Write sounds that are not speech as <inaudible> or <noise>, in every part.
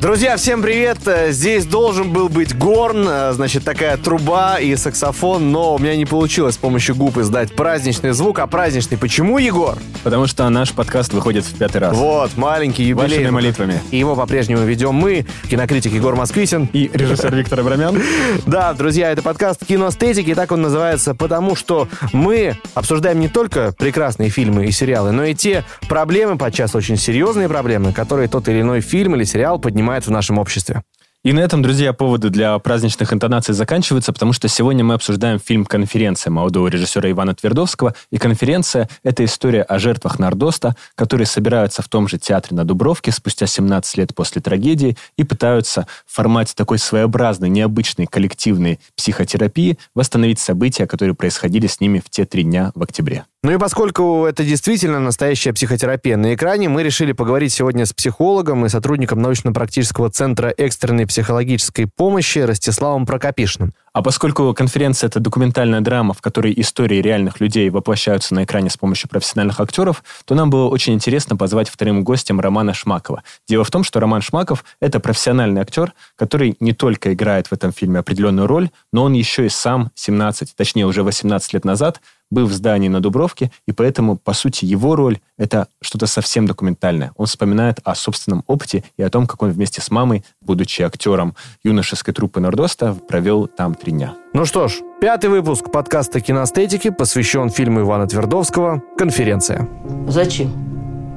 Друзья, всем привет! Здесь должен был быть горн, значит, такая труба и саксофон, но у меня не получилось с помощью губ издать праздничный звук. А праздничный почему, Егор? Потому что наш подкаст выходит в пятый раз. Вот, маленький юбилей. Вашими молитвами. И его по-прежнему ведем мы, кинокритик Егор Москвитин. И режиссер Виктор Абрамян. <laughs> Да, друзья, это подкаст «Киноэстетики», и так он называется, потому что мы обсуждаем не только прекрасные фильмы и сериалы, но и те проблемы, подчас очень серьезные проблемы, которые тот или иной фильм или сериал поднимает в нашем обществе. И на этом, друзья, поводы для праздничных интонаций заканчиваются, потому что сегодня мы обсуждаем фильм «Конференция» молодого режиссера Ивана Твердовского. И «Конференция» — это история о жертвах Нордоста, которые собираются в том же театре на Дубровке спустя 17 лет после трагедии и пытаются в формате такой своеобразной, необычной коллективной психотерапии восстановить события, которые происходили с ними в те три дня в октябре. Ну и поскольку это действительно настоящая психотерапия на экране, мы решили поговорить сегодня с психологом и сотрудником научно-практического центра экстренной психологической помощи Ростиславом Прокопишным. А поскольку конференция — это документальная драма, в которой истории реальных людей воплощаются на экране с помощью профессиональных актеров, то нам было очень интересно позвать вторым гостем Романа Шмакова. Дело в том, что Роман Шмаков — это профессиональный актер, который не только играет в этом фильме определенную роль, но он еще и сам 17, точнее уже 18 лет назад был в здании на Дубровке, и поэтому, по сути, его роль — это что-то совсем документальное. Он вспоминает о собственном опыте и о том, как он вместе с мамой, будучи актером юношеской труппы Нордоста, провел там три дня. Ну что ж, пятый выпуск подкаста «Киностетики» посвящен фильму Ивана Твердовского «Конференция». Зачем?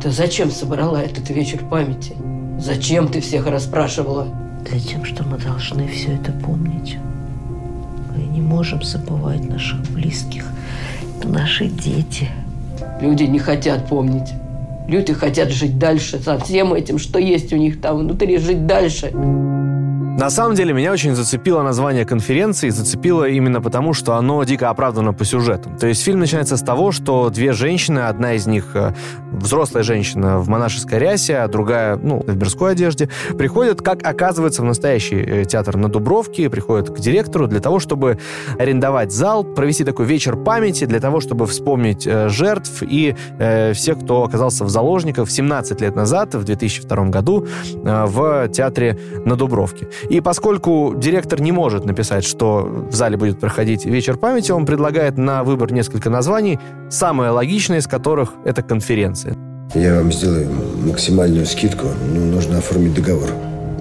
Ты зачем собрала этот вечер памяти? Зачем ты всех расспрашивала? Затем, что мы должны все это помнить. Мы не можем забывать наших близких – наши дети. Люди не хотят помнить. Люди хотят жить дальше со всем этим, что есть у них там внутри, жить дальше. На самом деле, меня очень зацепило название конференции, зацепило именно потому, что оно дико оправдано по сюжету. То есть фильм начинается с того, что две женщины, одна из них э, взрослая женщина в монашеской рясе, а другая, ну, в мирской одежде, приходят, как оказывается, в настоящий э, театр на Дубровке, приходят к директору для того, чтобы арендовать зал, провести такой вечер памяти, для того, чтобы вспомнить э, жертв и э, всех, кто оказался в заложниках 17 лет назад, в 2002 году, э, в театре на Дубровке. И поскольку директор не может написать, что в зале будет проходить вечер памяти, он предлагает на выбор несколько названий, самое логичное из которых — это конференция. Я вам сделаю максимальную скидку, но нужно оформить договор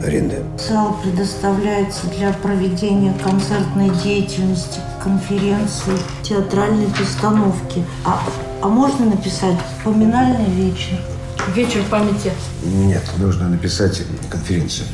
аренды. Зал предоставляется для проведения концертной деятельности, конференции, театральной постановки. А, а можно написать поминальный вечер? Вечер памяти. Нет, нужно написать конференцию.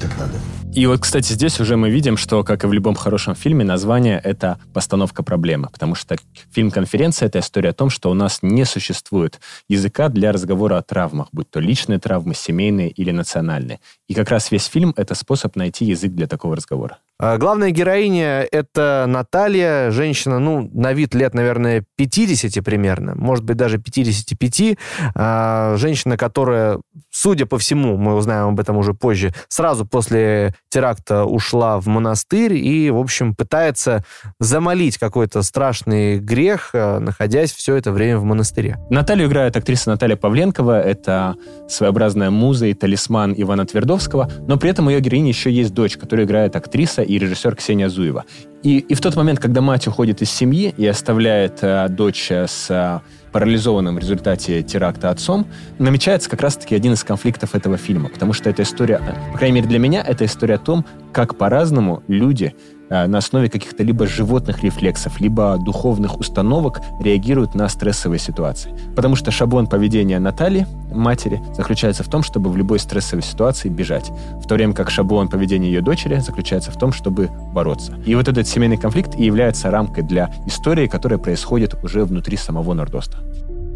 Так надо. И вот, кстати, здесь уже мы видим, что, как и в любом хорошем фильме, название — это постановка проблемы. Потому что фильм-конференция — это история о том, что у нас не существует языка для разговора о травмах, будь то личные травмы, семейные или национальные. И как раз весь фильм — это способ найти язык для такого разговора. А главная героиня — это Наталья, женщина, ну, на вид лет, наверное, 50 примерно, может быть, даже 55. А, женщина, которая, судя по всему, мы узнаем об этом уже позже, сразу после теракта ушла в монастырь и, в общем, пытается замолить какой-то страшный грех, а, находясь все это время в монастыре. Наталью играет актриса Наталья Павленкова. Это своеобразная муза и талисман Ивана Твердовского, но при этом ее героини еще есть дочь, которая играет актриса и режиссер Ксения Зуева. И, и в тот момент, когда мать уходит из семьи и оставляет э, дочь с э, парализованным в результате теракта отцом, намечается как раз-таки один из конфликтов этого фильма. Потому что эта история, э, по крайней мере для меня, это история о том, как по-разному люди Э, на основе каких-то либо животных рефлексов, либо духовных установок реагируют на стрессовые ситуации. Потому что шаблон поведения Натальи, матери, заключается в том, чтобы в любой стрессовой ситуации бежать. В то время как шаблон поведения ее дочери заключается в том, чтобы бороться. И вот этот семейный конфликт и является рамкой для истории, которая происходит уже внутри самого Нордоста.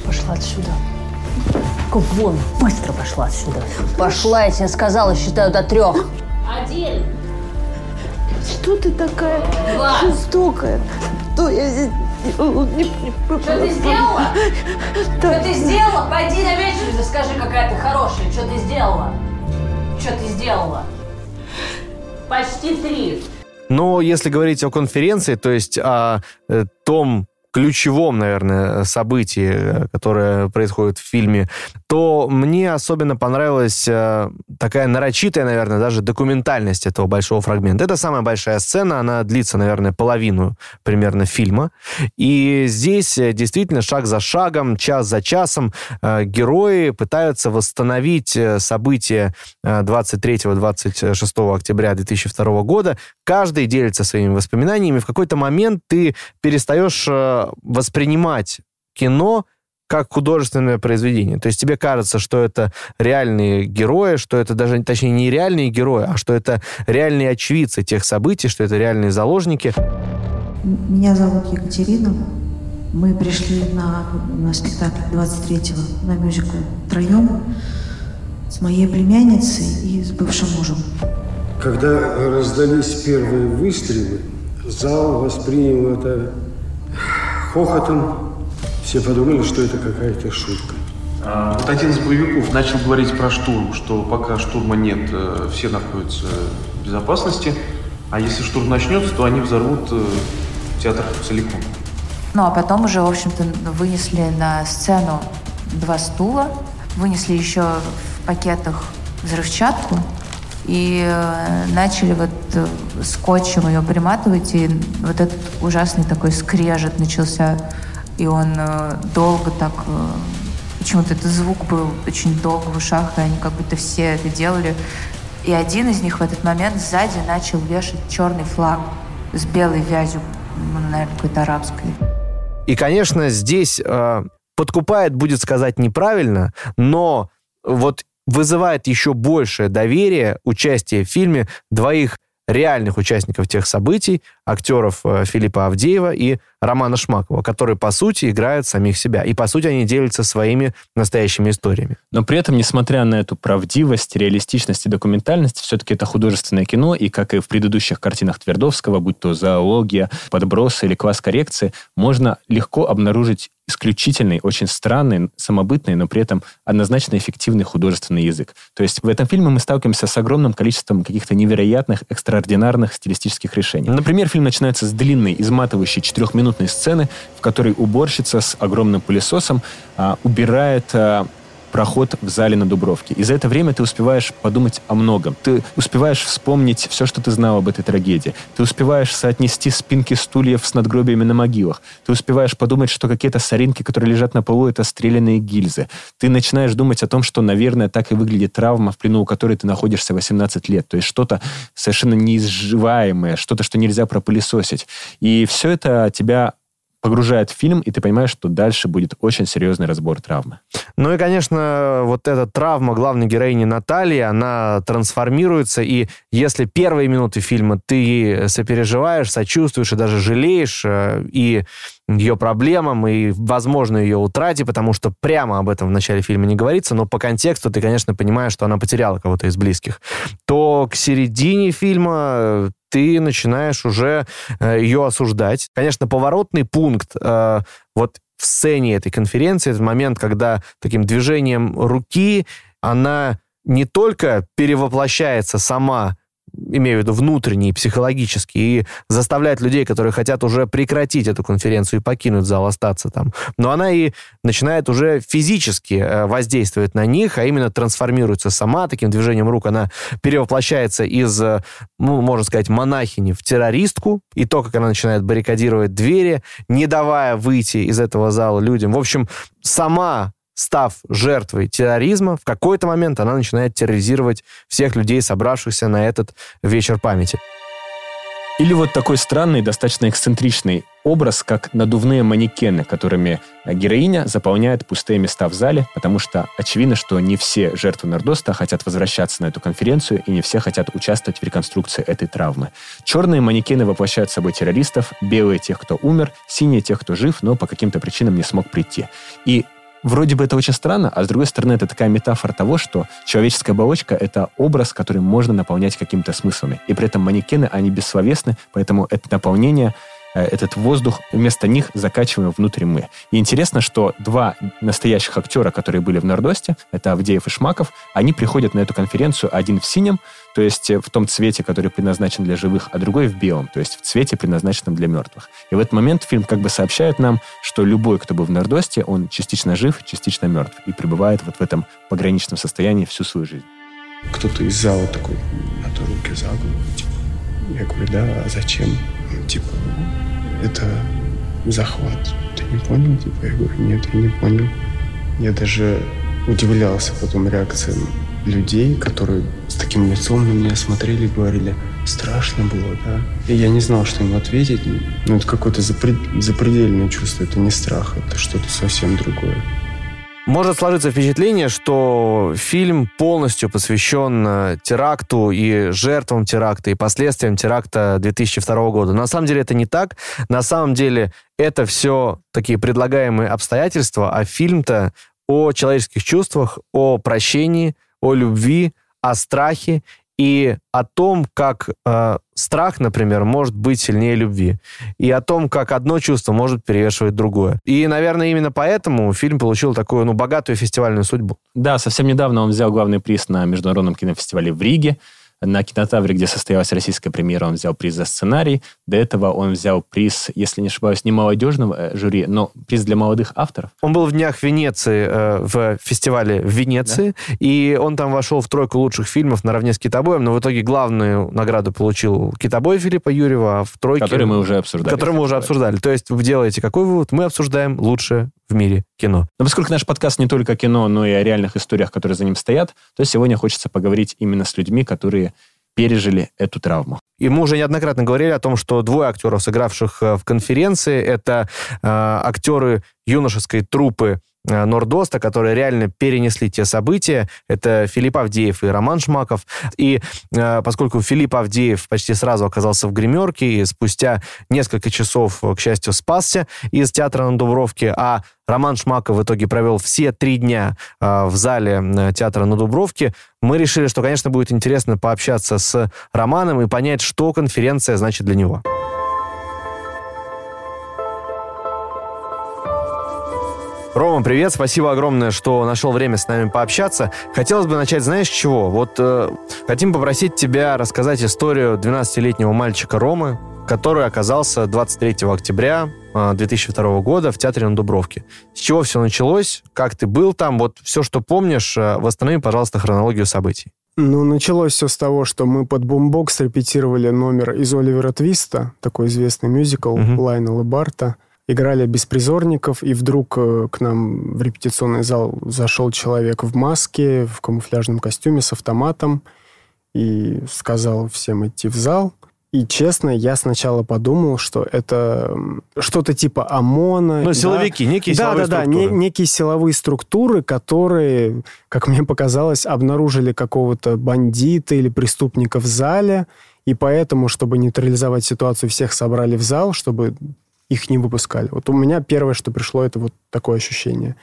Пошла отсюда. Вон, быстро пошла отсюда. Пошла, я тебе сказала, считаю до трех. Один. Что ты такая Два. жестокая? Что я здесь Что ты сделала? <laughs> Что ты сделала? Пойди на вечер и скажи, какая ты хорошая. Что ты сделала? Что ты сделала? Почти три. Но если говорить о конференции, то есть о э, том, ключевом, наверное, событии, э, которое происходит в фильме, то мне особенно понравилась э, такая нарочитая, наверное, даже документальность этого большого фрагмента. Это самая большая сцена, она длится, наверное, половину примерно фильма. И здесь э, действительно шаг за шагом, час за часом герои пытаются восстановить события 23-26 октября 2002 года. Каждый делится своими воспоминаниями. В какой-то момент ты перестаешь воспринимать кино как художественное произведение. То есть тебе кажется, что это реальные герои, что это даже, точнее, не реальные герои, а что это реальные очевидцы тех событий, что это реальные заложники. Меня зовут Екатерина. Мы пришли на, на спектакль 23-го на мюзикл втроем с моей племянницей и с бывшим мужем. Когда раздались первые выстрелы, зал воспринял это хохотом. Все подумали, что это какая-то шутка. А, вот один из боевиков начал говорить про штурм, что пока штурма нет, э, все находятся в безопасности, а если штурм начнется, то они взорвут э, театр целиком. Ну, а потом уже, в общем-то, вынесли на сцену два стула, вынесли еще в пакетах взрывчатку, и э, начали вот э, скотчем ее приматывать, и вот этот ужасный такой скрежет начался, и он э, долго так... Почему-то этот звук был очень долго в ушах, и они как будто все это делали. И один из них в этот момент сзади начал вешать черный флаг с белой вязью, ну, наверное, какой-то арабской. И, конечно, здесь э, подкупает, будет сказать неправильно, но вот вызывает еще большее доверие участие в фильме двоих реальных участников тех событий, актеров э, Филиппа Авдеева и Романа Шмакова, которые, по сути, играют самих себя. И, по сути, они делятся своими настоящими историями. Но при этом, несмотря на эту правдивость, реалистичность и документальность, все-таки это художественное кино, и, как и в предыдущих картинах Твердовского, будь то зоология, подбросы или класс коррекции, можно легко обнаружить исключительный, очень странный, самобытный, но при этом однозначно эффективный художественный язык. То есть в этом фильме мы сталкиваемся с огромным количеством каких-то невероятных, экстраординарных стилистических решений. Например, фильм начинается с длинной, изматывающей четырехминутной сцены, в которой уборщица с огромным пылесосом а, убирает а, проход в зале на Дубровке. И за это время ты успеваешь подумать о многом. Ты успеваешь вспомнить все, что ты знал об этой трагедии. Ты успеваешь соотнести спинки стульев с надгробиями на могилах. Ты успеваешь подумать, что какие-то соринки, которые лежат на полу, это стрелянные гильзы. Ты начинаешь думать о том, что, наверное, так и выглядит травма, в плену у которой ты находишься 18 лет. То есть что-то совершенно неизживаемое, что-то, что нельзя пропылесосить. И все это тебя погружает в фильм, и ты понимаешь, что дальше будет очень серьезный разбор травмы. Ну и, конечно, вот эта травма главной героини Натальи, она трансформируется, и если первые минуты фильма ты сопереживаешь, сочувствуешь и даже жалеешь, э, и ее проблемам и, возможно, ее утрате, потому что прямо об этом в начале фильма не говорится, но по контексту ты, конечно, понимаешь, что она потеряла кого-то из близких, то к середине фильма ты начинаешь уже э, ее осуждать. Конечно, поворотный пункт э, вот в сцене этой конференции, это момент, когда таким движением руки она не только перевоплощается сама имею в виду внутренний, психологический, и заставляет людей, которые хотят уже прекратить эту конференцию и покинуть зал, остаться там. Но она и начинает уже физически э, воздействовать на них, а именно трансформируется сама таким движением рук. Она перевоплощается из, э, ну, можно сказать, монахини в террористку, и то, как она начинает баррикадировать двери, не давая выйти из этого зала людям. В общем, сама став жертвой терроризма, в какой-то момент она начинает терроризировать всех людей, собравшихся на этот вечер памяти. Или вот такой странный, достаточно эксцентричный образ, как надувные манекены, которыми героиня заполняет пустые места в зале, потому что очевидно, что не все жертвы Нордоста хотят возвращаться на эту конференцию, и не все хотят участвовать в реконструкции этой травмы. Черные манекены воплощают собой террористов, белые тех, кто умер, синие тех, кто жив, но по каким-то причинам не смог прийти. И Вроде бы это очень странно, а с другой стороны это такая метафора того, что человеческая оболочка — это образ, который можно наполнять какими-то смыслами. И при этом манекены, они бессловесны, поэтому это наполнение этот воздух, вместо них закачиваем внутрь мы. И интересно, что два настоящих актера, которые были в Нордосте, это Авдеев и Шмаков, они приходят на эту конференцию, один в синем, то есть в том цвете, который предназначен для живых, а другой в белом, то есть в цвете, предназначенном для мертвых. И в этот момент фильм как бы сообщает нам, что любой, кто был в Нордосте, он частично жив, частично мертв и пребывает вот в этом пограничном состоянии всю свою жизнь. Кто-то из зала такой, надо руки за голову. Типа. Я говорю, да, а зачем? Типа, это захват. Ты не понял? Типа, я говорю, нет, я не понял. Я даже удивлялся потом реакциям людей, которые с таким лицом на меня смотрели и говорили, страшно было, да? И я не знал, что им ответить. Ну, это какое-то запред... запредельное чувство. Это не страх, это что-то совсем другое. Может сложиться впечатление, что фильм полностью посвящен э, теракту и жертвам теракта, и последствиям теракта 2002 года. На самом деле это не так. На самом деле это все такие предлагаемые обстоятельства, а фильм-то о человеческих чувствах, о прощении, о любви, о страхе и о том, как э, страх, например, может быть сильнее любви, и о том, как одно чувство может перевешивать другое. И, наверное, именно поэтому фильм получил такую, ну, богатую фестивальную судьбу. Да, совсем недавно он взял главный приз на Международном кинофестивале в Риге. На кинотавре, где состоялась российская премьера, он взял приз за сценарий. До этого он взял приз, если не ошибаюсь, не молодежного э, жюри, но приз для молодых авторов. Он был в днях Венеции, э, в фестивале в Венеции, да? и он там вошел в тройку лучших фильмов наравне с «Китобоем», но в итоге главную награду получил «Китобой» Филиппа Юрьева, а в тройке... Который мы уже обсуждали. Который мы уже обсуждали. То есть вы делаете какой вывод? Мы обсуждаем лучшее в мире кино. Но поскольку наш подкаст не только кино, но и о реальных историях, которые за ним стоят, то сегодня хочется поговорить именно с людьми, которые пережили эту травму. И мы уже неоднократно говорили о том, что двое актеров, сыгравших э, в конференции, это э, актеры юношеской труппы Э, Нордоста, которые реально перенесли те события. Это Филипп Авдеев и Роман Шмаков. И э, поскольку Филипп Авдеев почти сразу оказался в гримерке, и спустя несколько часов, к счастью, спасся из театра на Дубровке, а Роман Шмаков в итоге провел все три дня э, в зале э, театра на Дубровке, мы решили, что, конечно, будет интересно пообщаться с Романом и понять, что конференция значит для него. Рома, привет, спасибо огромное, что нашел время с нами пообщаться. Хотелось бы начать, знаешь, с чего? Вот э, хотим попросить тебя рассказать историю 12-летнего мальчика Ромы, который оказался 23 октября 2002 э, года в театре на Дубровке. С чего все началось? Как ты был там? Вот все, что помнишь, э, восстанови, пожалуйста, хронологию событий. Ну, началось все с того, что мы под бумбокс репетировали номер из Оливера Твиста, такой известный мюзикл угу. Лайнела Барта – играли беспризорников, и вдруг э, к нам в репетиционный зал зашел человек в маске, в камуфляжном костюме с автоматом и сказал всем идти в зал. И честно, я сначала подумал, что это что-то типа ОМОНа. Ну, силовики, да? некие да, силовые да, структуры. Да, да, некие силовые структуры, которые, как мне показалось, обнаружили какого-то бандита или преступника в зале, и поэтому, чтобы нейтрализовать ситуацию, всех собрали в зал, чтобы их не выпускали. Вот у меня первое, что пришло, это вот такое ощущение.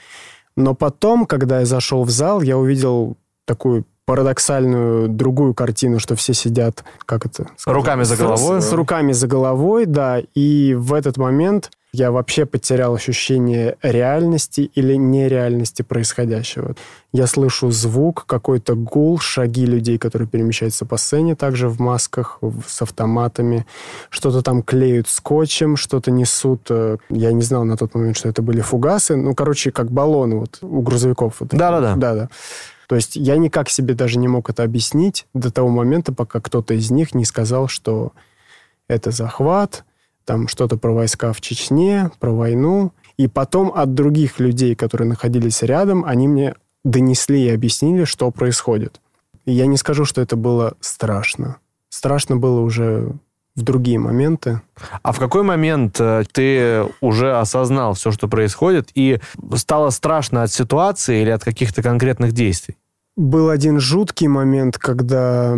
Но потом, когда я зашел в зал, я увидел такую парадоксальную другую картину, что все сидят, как это? Сказать? Руками за головой. С, с руками за головой, да. И в этот момент я вообще потерял ощущение реальности или нереальности происходящего. Я слышу звук, какой-то гул, шаги людей, которые перемещаются по сцене, также в масках, с автоматами. Что-то там клеют скотчем, что-то несут. Э, я не знал на тот момент, что это были фугасы. Ну, короче, как баллоны вот у грузовиков. Да-да-да. Да-да. То есть я никак себе даже не мог это объяснить до того момента, пока кто-то из них не сказал, что это захват, там что-то про войска в Чечне, про войну. И потом от других людей, которые находились рядом, они мне донесли и объяснили, что происходит. И я не скажу, что это было страшно. Страшно было уже в другие моменты. А в какой момент э, ты уже осознал все, что происходит, и стало страшно от ситуации или от каких-то конкретных действий? Был один жуткий момент, когда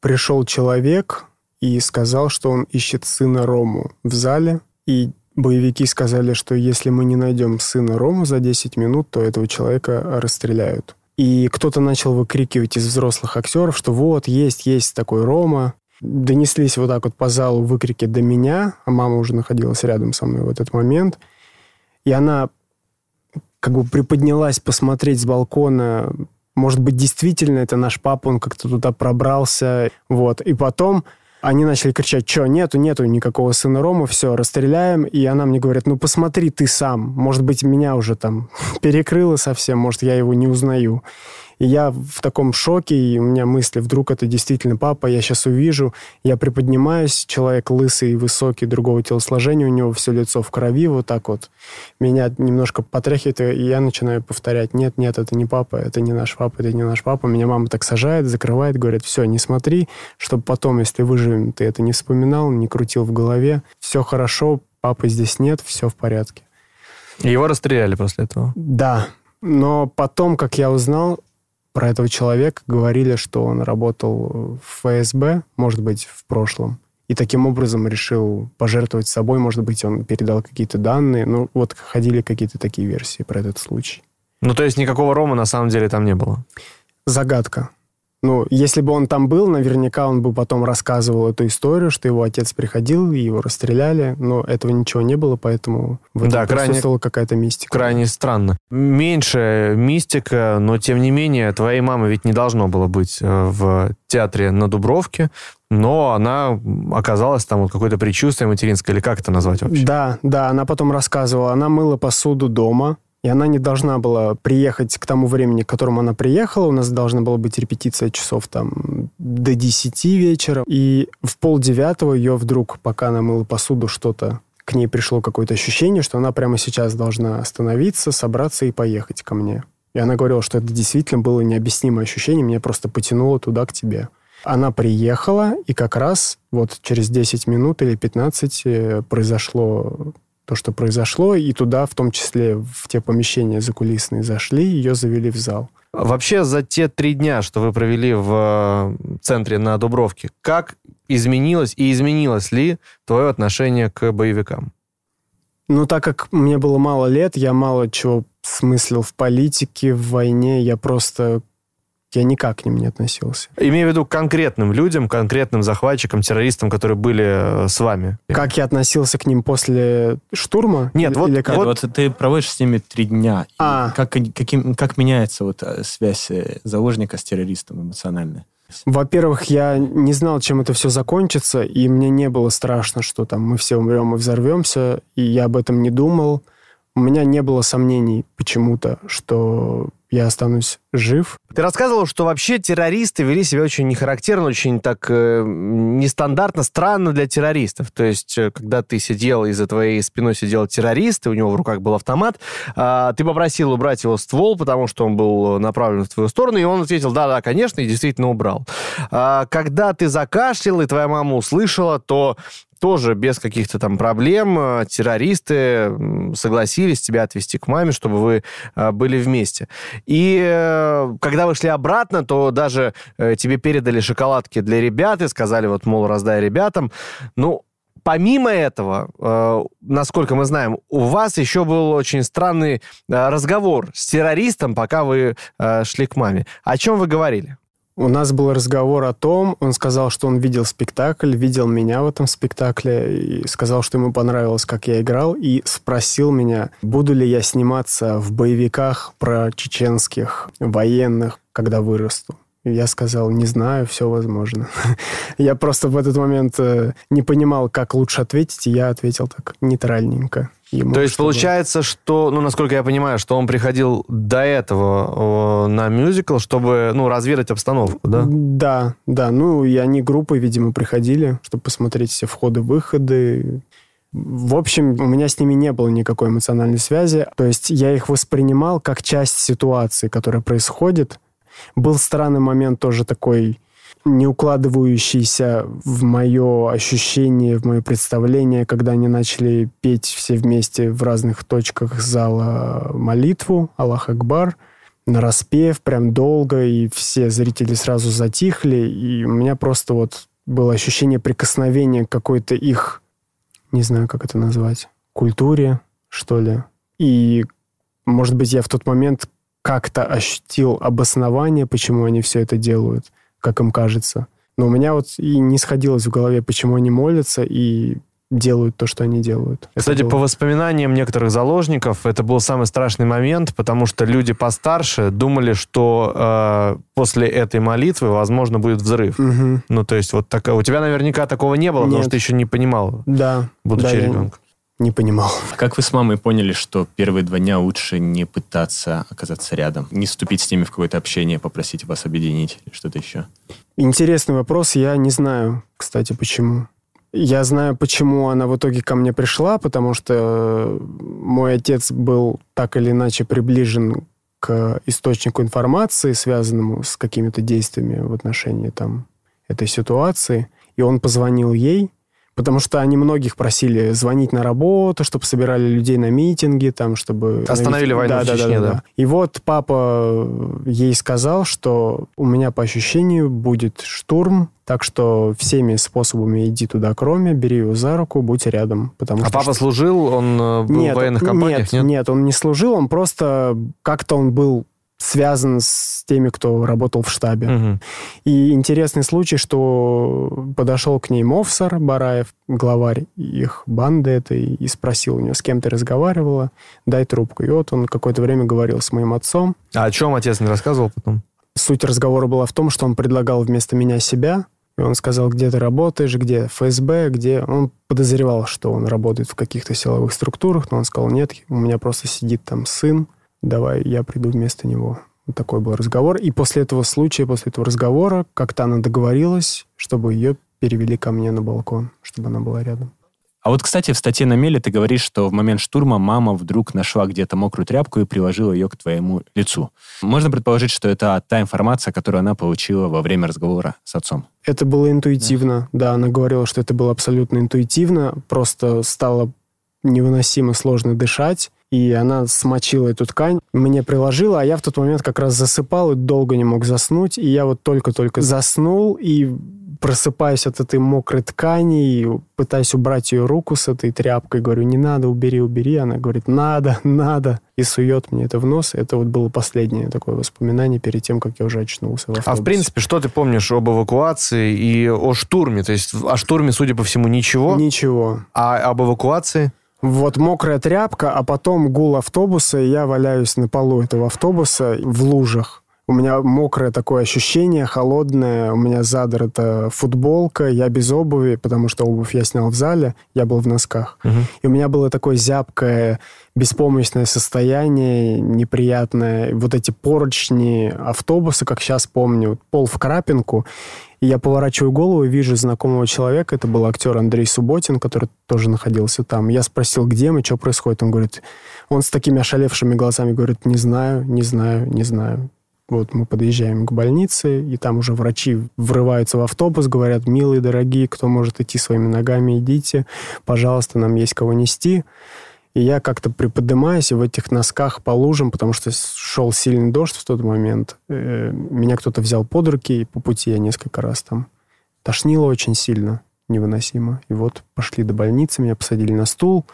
пришел человек, и сказал, что он ищет сына Рому в зале. И боевики сказали, что если мы не найдем сына Рому за 10 минут, то этого человека расстреляют. И кто-то начал выкрикивать из взрослых актеров, что вот, есть, есть такой Рома. Донеслись вот так вот по залу выкрики до меня, а мама уже находилась рядом со мной в этот момент. И она как бы приподнялась посмотреть с балкона, может быть, действительно это наш папа, он как-то туда пробрался, вот. И потом они начали кричать, что нету, нету никакого сына Рома, все, расстреляем. И она мне говорит, ну посмотри ты сам, может быть, меня уже там <laughs> перекрыло совсем, может, я его не узнаю. И я в таком шоке, и у меня мысли, вдруг это действительно папа, я сейчас увижу, я приподнимаюсь, человек лысый, высокий, другого телосложения, у него все лицо в крови, вот так вот. Меня немножко потряхивает, и я начинаю повторять, нет, нет, это не папа, это не наш папа, это не наш папа. Меня мама так сажает, закрывает, говорит, все, не смотри, чтобы потом, если выживем, ты это не вспоминал, не крутил в голове, все хорошо, папы здесь нет, все в порядке. И его расстреляли после этого? Да, но потом, как я узнал, про этого человека говорили, что он работал в ФСБ, может быть, в прошлом, и таким образом решил пожертвовать собой, может быть, он передал какие-то данные. Ну, вот ходили какие-то такие версии про этот случай. Ну, то есть никакого Рома на самом деле там не было? Загадка. Ну, если бы он там был, наверняка он бы потом рассказывал эту историю, что его отец приходил, и его расстреляли, но этого ничего не было, поэтому в этом да, крайне, какая-то мистика. Крайне странно. Меньше мистика, но тем не менее, твоей мамы ведь не должно было быть э, в театре на Дубровке, но она оказалась там вот какое-то предчувствие материнское, или как это назвать вообще? Да, да, она потом рассказывала, она мыла посуду дома, и она не должна была приехать к тому времени, к которому она приехала. У нас должна была быть репетиция часов там до 10 вечера. И в полдевятого ее вдруг, пока она мыла посуду, что-то к ней пришло какое-то ощущение, что она прямо сейчас должна остановиться, собраться и поехать ко мне. И она говорила, что это действительно было необъяснимое ощущение, меня просто потянуло туда, к тебе. Она приехала, и как раз вот через 10 минут или 15 э, произошло то, что произошло, и туда, в том числе в те помещения закулисные, зашли, ее завели в зал. Вообще за те три дня, что вы провели в э, центре на Дубровке, как изменилось и изменилось ли твое отношение к боевикам? Ну, так как мне было мало лет, я мало чего смыслил в политике, в войне. Я просто я никак к ним не относился. Имею в виду конкретным людям, конкретным захватчикам, террористам, которые были э, с вами. Как я относился к ним после штурма? Нет, или, вот, или как? вот, вот ты проводишь с ними три дня. А. Как, каким, как меняется вот э, связь э, заложника с террористом эмоциональная? Во-первых, я не знал, чем это все закончится, и мне не было страшно, что там мы все умрем и взорвемся, и я об этом не думал. У меня не было сомнений почему-то, что я останусь жив. Ты рассказывал, что вообще террористы вели себя очень нехарактерно, очень так э, нестандартно, странно для террористов. То есть, э, когда ты сидел, и за твоей спиной сидел террорист, и у него в руках был автомат, э, ты попросил убрать его ствол, потому что он был направлен в твою сторону, и он ответил, да-да, конечно, и действительно убрал. А, когда ты закашлял, и твоя мама услышала, то тоже без каких-то там проблем э, террористы согласились тебя отвезти к маме, чтобы вы э, были вместе. И э, когда вы шли обратно, то даже тебе передали шоколадки для ребят и сказали, вот, мол, раздай ребятам. Ну, помимо этого, насколько мы знаем, у вас еще был очень странный разговор с террористом, пока вы шли к маме. О чем вы говорили? У нас был разговор о том, он сказал, что он видел спектакль, видел меня в этом спектакле, и сказал, что ему понравилось, как я играл, и спросил меня, буду ли я сниматься в боевиках про чеченских военных, когда вырасту. И я сказал, не знаю, все возможно. <laughs> я просто в этот момент э, не понимал, как лучше ответить, и я ответил так нейтральненько. Ему, То есть чтобы... получается, что, ну, насколько я понимаю, что он приходил до этого на мюзикл, чтобы, ну, разведать обстановку, да? Да, да. Ну, и они группой, видимо, приходили, чтобы посмотреть все входы-выходы. В общем, у меня с ними не было никакой эмоциональной связи. То есть я их воспринимал как часть ситуации, которая происходит. Был странный момент тоже такой не укладывающийся в мое ощущение, в мое представление, когда они начали петь все вместе в разных точках зала молитву «Аллах Акбар», на распев, прям долго, и все зрители сразу затихли, и у меня просто вот было ощущение прикосновения к какой-то их, не знаю, как это назвать, культуре, что ли. И, может быть, я в тот момент как-то ощутил обоснование, почему они все это делают как им кажется. Но у меня вот и не сходилось в голове, почему они молятся и делают то, что они делают. Кстати, было- по воспоминаниям некоторых заложников, это был самый страшный момент, потому что люди постарше думали, что э, после этой молитвы, возможно, будет взрыв. Мгм. Ну, то есть, вот такая... У тебя наверняка такого не было, потому Нет. что ты еще не понимал, Да. будучи да, ребенком. Не понимал. А как вы с мамой поняли, что первые два дня лучше не пытаться оказаться рядом? Не вступить с ними в какое-то общение, попросить вас объединить или что-то еще? Интересный вопрос. Я не знаю, кстати, почему. Я знаю, почему она в итоге ко мне пришла, потому что э, мой отец был так или иначе приближен к источнику информации, связанному с какими-то действиями в отношении там, этой ситуации. И он позвонил ей, потому что они многих просили звонить на работу, чтобы собирали людей на митинги, там, чтобы... Остановили войну в Чечне, да. И вот папа ей сказал, что у меня по ощущению будет штурм, так что всеми способами иди туда, кроме, бери его за руку, будь рядом. Потому А что папа служил, он э, был нет, в военных компаниях, нет? нет, он не служил, он просто как-то он был связан с теми, кто работал в штабе. Мгм. И интересный случай, что подошел к ней Мовсар Бараев, главарь их банды этой, и спросил у нее, с кем ты разговаривала, дай трубку. И вот он какое-то время говорил с моим отцом. А о чем отец не рассказывал потом? Суть разговора была в том, что он предлагал вместо меня себя, и он сказал, где ты работаешь, где ФСБ, где... Он подозревал, что он работает в каких-то силовых структурах, но он сказал, нет, у меня просто сидит там сын, давай я приду вместо него. Вот такой был разговор. И после этого случая, после этого разговора, как-то она договорилась, чтобы ее перевели ко мне на балкон, чтобы она была рядом. А вот, кстати, в статье на Меле ты говоришь, что в момент штурма мама вдруг нашла где-то мокрую тряпку и приложила ее к твоему лицу. Можно предположить, что это та информация, которую она получила во время разговора с отцом. Это было интуитивно, да. она говорила, что это было абсолютно интуитивно, просто стало невыносимо сложно дышать, и она смочила эту ткань, мне приложила, а я в тот момент как раз засыпал и долго не мог заснуть, и я вот только-только заснул, и просыпаюсь от этой мокрой ткани, и пытаюсь убрать ее руку с этой тряпкой, говорю, не надо, убери, убери, она говорит, надо, надо, и сует мне это в нос, это вот было последнее такое воспоминание перед тем, как я уже очнулся в А в автобусе. принципе, что ты помнишь об эвакуации и о штурме? То есть о штурме, судя по всему, ничего. Ничего. А об эвакуации? Вот мокрая тряпка, а потом гул автобуса, и я валяюсь на полу этого автобуса в лужах. У меня мокрое такое ощущение, холодное, у меня задрата футболка, я без обуви, потому что обувь я снял в зале, я был в носках. И у меня было такое зябкое, беспомощное состояние, неприятное. Вот эти поручни автобуса, как сейчас помню, пол в крапинку. И я поворачиваю голову и вижу знакомого человека. Это был актер Андрей Субботин, который тоже находился там. Я спросил, где мы, что происходит. Он говорит, он с такими ошалевшими глазами говорит, не знаю, не знаю, не знаю. Вот мы подъезжаем к больнице, и там уже врачи врываются в автобус, говорят, милые, дорогие, кто может идти своими ногами, идите. Пожалуйста, нам есть кого нести. И я как-то приподнимаюсь и в этих носках по лужам, потому что шел сильный дождь в тот момент. э, Меня кто-то взял под руки, и по пути я несколько раз там тошнило очень сильно, невыносимо. И вот пошли до больницы, меня посадили на стул,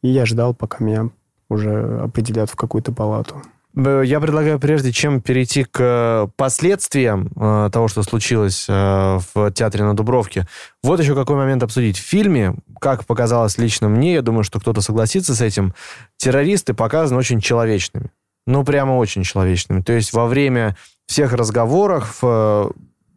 и я ждал, пока меня уже определят в какую-то палату. Я предлагаю, прежде чем перейти к э, последствиям э, того, что случилось э, в театре на Дубровке, вот еще какой момент обсудить. В фильме, как показалось лично мне, я думаю, что кто-то согласится с этим, террористы показаны очень человечными. Ну, прямо очень человечными. То есть во время всех разговоров э,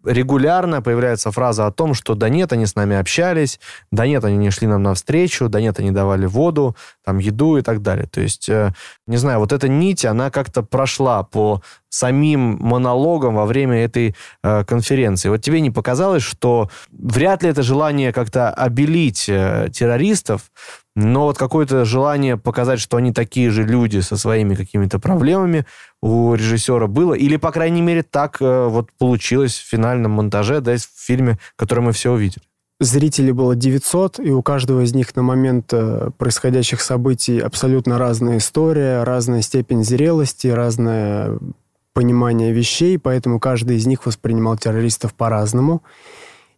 регулярно появляется фраза о том, что да нет, они с нами общались, да нет, они не шли нам навстречу, да нет, они давали воду, там, еду и так далее. То есть, э, не знаю, вот эта нить, она как-то прошла по самим монологам во время этой э, конференции. Вот тебе не показалось, что вряд ли это желание как-то обелить э, террористов, но вот какое-то желание показать, что они такие же люди со своими какими-то проблемами у режиссера было, или, по крайней мере, так э, вот получилось в финальном монтаже, да, в фильме, который мы все увидели. Зрителей было 900, и у каждого из них на момент э, происходящих событий абсолютно разная история, разная степень зрелости, разное понимание вещей, поэтому каждый из них воспринимал террористов по-разному.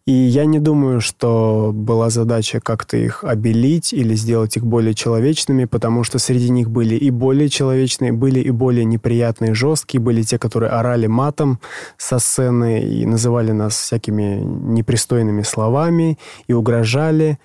И я не думаю, что была задача как-то их обелить или сделать их более человечными, потому что среди них были и более человечные, были и более неприятные, жесткие, были те, которые орали матом со сцены и называли нас всякими непристойными словами и угрожали.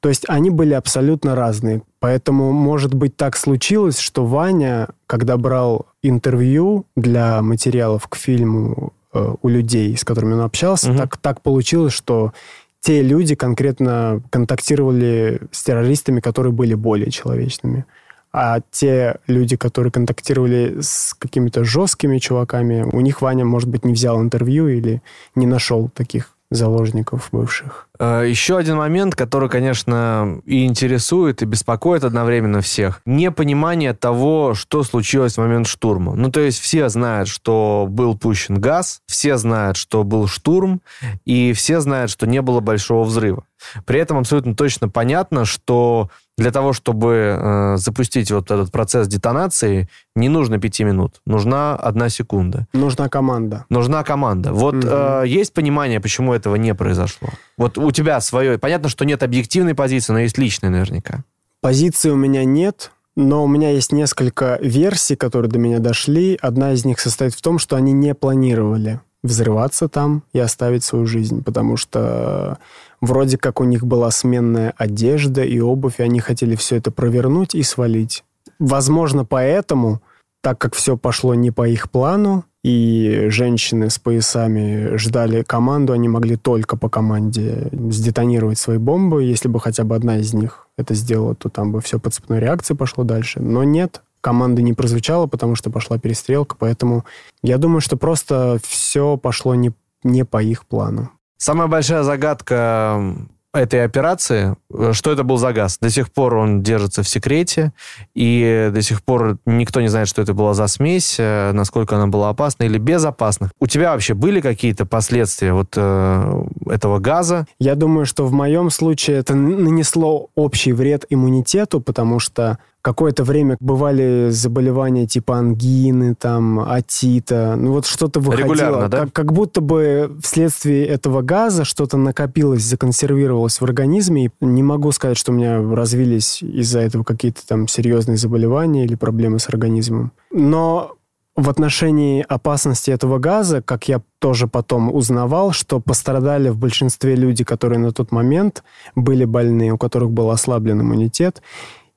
То есть они были абсолютно разные. Поэтому, может быть, так случилось, что Ваня, когда брал интервью для материалов к фильму у людей, с которыми он общался, угу. так, так получилось, что те люди конкретно контактировали с террористами, которые были более человечными. А те люди, которые контактировали с какими-то жесткими чуваками, у них Ваня, может быть, не взял интервью или не нашел таких заложников бывших. Э, Еще один момент, который, конечно, и интересует, и беспокоит одновременно всех. Непонимание того, что случилось в момент штурма. Ну, то есть все знают, что был пущен газ, все знают, что был штурм, и все знают, что не было большого взрыва. При этом абсолютно точно понятно, что для того, чтобы э, запустить вот этот процесс детонации, не нужно пяти минут, нужна одна секунда. Нужна команда. Нужна команда. Вот угу. э, есть понимание, почему этого не произошло? Вот у тебя свое. Понятно, что нет объективной позиции, но есть личная наверняка. Позиции у меня нет, но у меня есть несколько версий, которые до меня дошли. Одна из них состоит в том, что они не планировали взрываться там и оставить свою жизнь, потому что вроде как у них была сменная одежда и обувь, и они хотели все это провернуть и свалить. Возможно, поэтому, так как все пошло не по их плану, и женщины с поясами ждали команду, они могли только по команде сдетонировать свои бомбы. Если бы хотя бы одна из них это сделала, то там бы все по цепной реакции пошло дальше. Но нет, команды не прозвучало, потому что пошла перестрелка, поэтому я думаю, что просто все пошло не, не по их плану. Самая большая загадка этой операции, э, что это был за газ. До сих пор он держится в секрете, и до сих пор никто не знает, что это была за смесь, э, насколько она была опасна или безопасна. У тебя вообще были какие-то последствия вот э, этого газа? Я думаю, что в моем случае это нанесло общий вред иммунитету, потому что какое-то время бывали заболевания типа ангины, там, атита, ну вот что-то выходило. Регулярно, да? Как, как будто бы вследствие этого газа что-то накопилось, законсервировалось в организме. И не могу сказать, что у меня развились из-за этого какие-то там серьезные заболевания или проблемы с организмом. Но в отношении опасности этого газа, как я тоже потом узнавал, что пострадали в большинстве люди, которые на тот момент были больны, у которых был ослаблен иммунитет,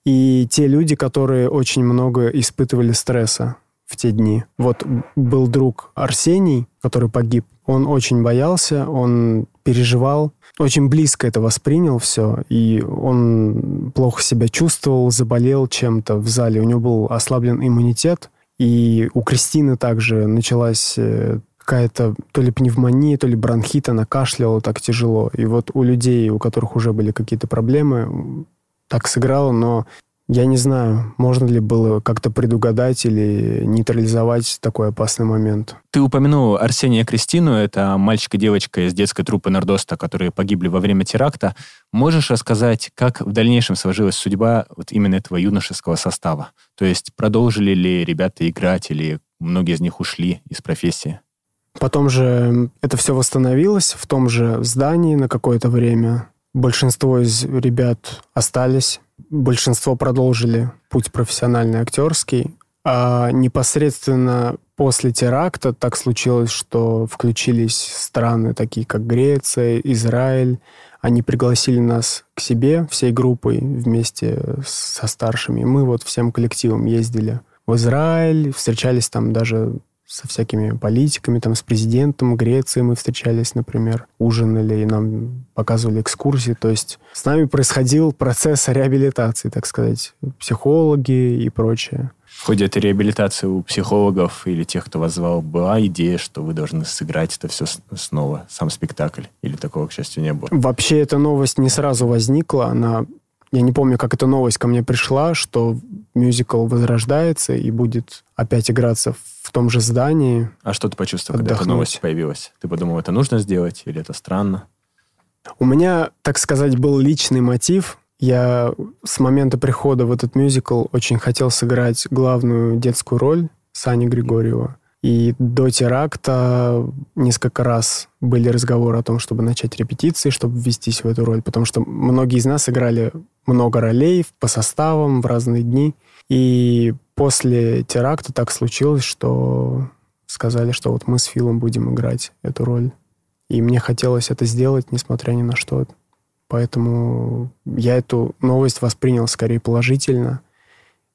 и те люди, которые очень много испытывали стресса в те дни. Вот был друг Арсений, который погиб. Он очень боялся, он переживал, очень близко это воспринял все, и он плохо себя чувствовал, заболел чем-то в зале. У него был ослаблен иммунитет, и у Кристины также началась э, какая-то то ли пневмония, то ли бронхит, она кашляла так тяжело. И вот у людей, у которых уже были какие-то проблемы, так сыграло, но я не знаю, можно ли было как-то предугадать или нейтрализовать такой опасный момент. Ты упомянул Арсения Кристину, это мальчик и девочка из детской труппы Нордоста, которые погибли во время теракта. Можешь рассказать, как в дальнейшем сложилась судьба вот именно этого юношеского состава? То есть продолжили ли ребята играть или многие из них ушли из профессии? Потом же это все восстановилось в том же здании на какое-то время. Большинство из ребят остались, большинство продолжили путь профессиональный актерский, а непосредственно после теракта так случилось, что включились страны такие, как Греция, Израиль. Они пригласили нас к себе всей группой вместе со старшими. Мы вот всем коллективом ездили в Израиль, встречались там даже со всякими политиками, там, с президентом Греции мы встречались, например, ужинали, и нам показывали экскурсии. То есть с нами происходил процесс реабилитации, так сказать, психологи и прочее. В ходе этой реабилитации у психологов или тех, кто вас звал, была идея, что вы должны сыграть это все снова, сам спектакль? Или такого, к счастью, не было? Вообще эта новость не сразу возникла. Она я не помню, как эта новость ко мне пришла, что мюзикл возрождается и будет опять играться в том же здании. А что ты почувствовал, отдохнуть. когда эта новость появилась? Ты подумал, это нужно сделать или это странно? У меня, так сказать, был личный мотив. Я с момента прихода в этот мюзикл очень хотел сыграть главную детскую роль Сани Григорьева. И до теракта несколько раз были разговоры о том, чтобы начать репетиции, чтобы ввестись в эту роль, потому что многие из нас играли много ролей по составам в разные дни. И после теракта так случилось, что сказали, что вот мы с Филом будем играть эту роль. И мне хотелось это сделать, несмотря ни на что. Поэтому я эту новость воспринял скорее положительно,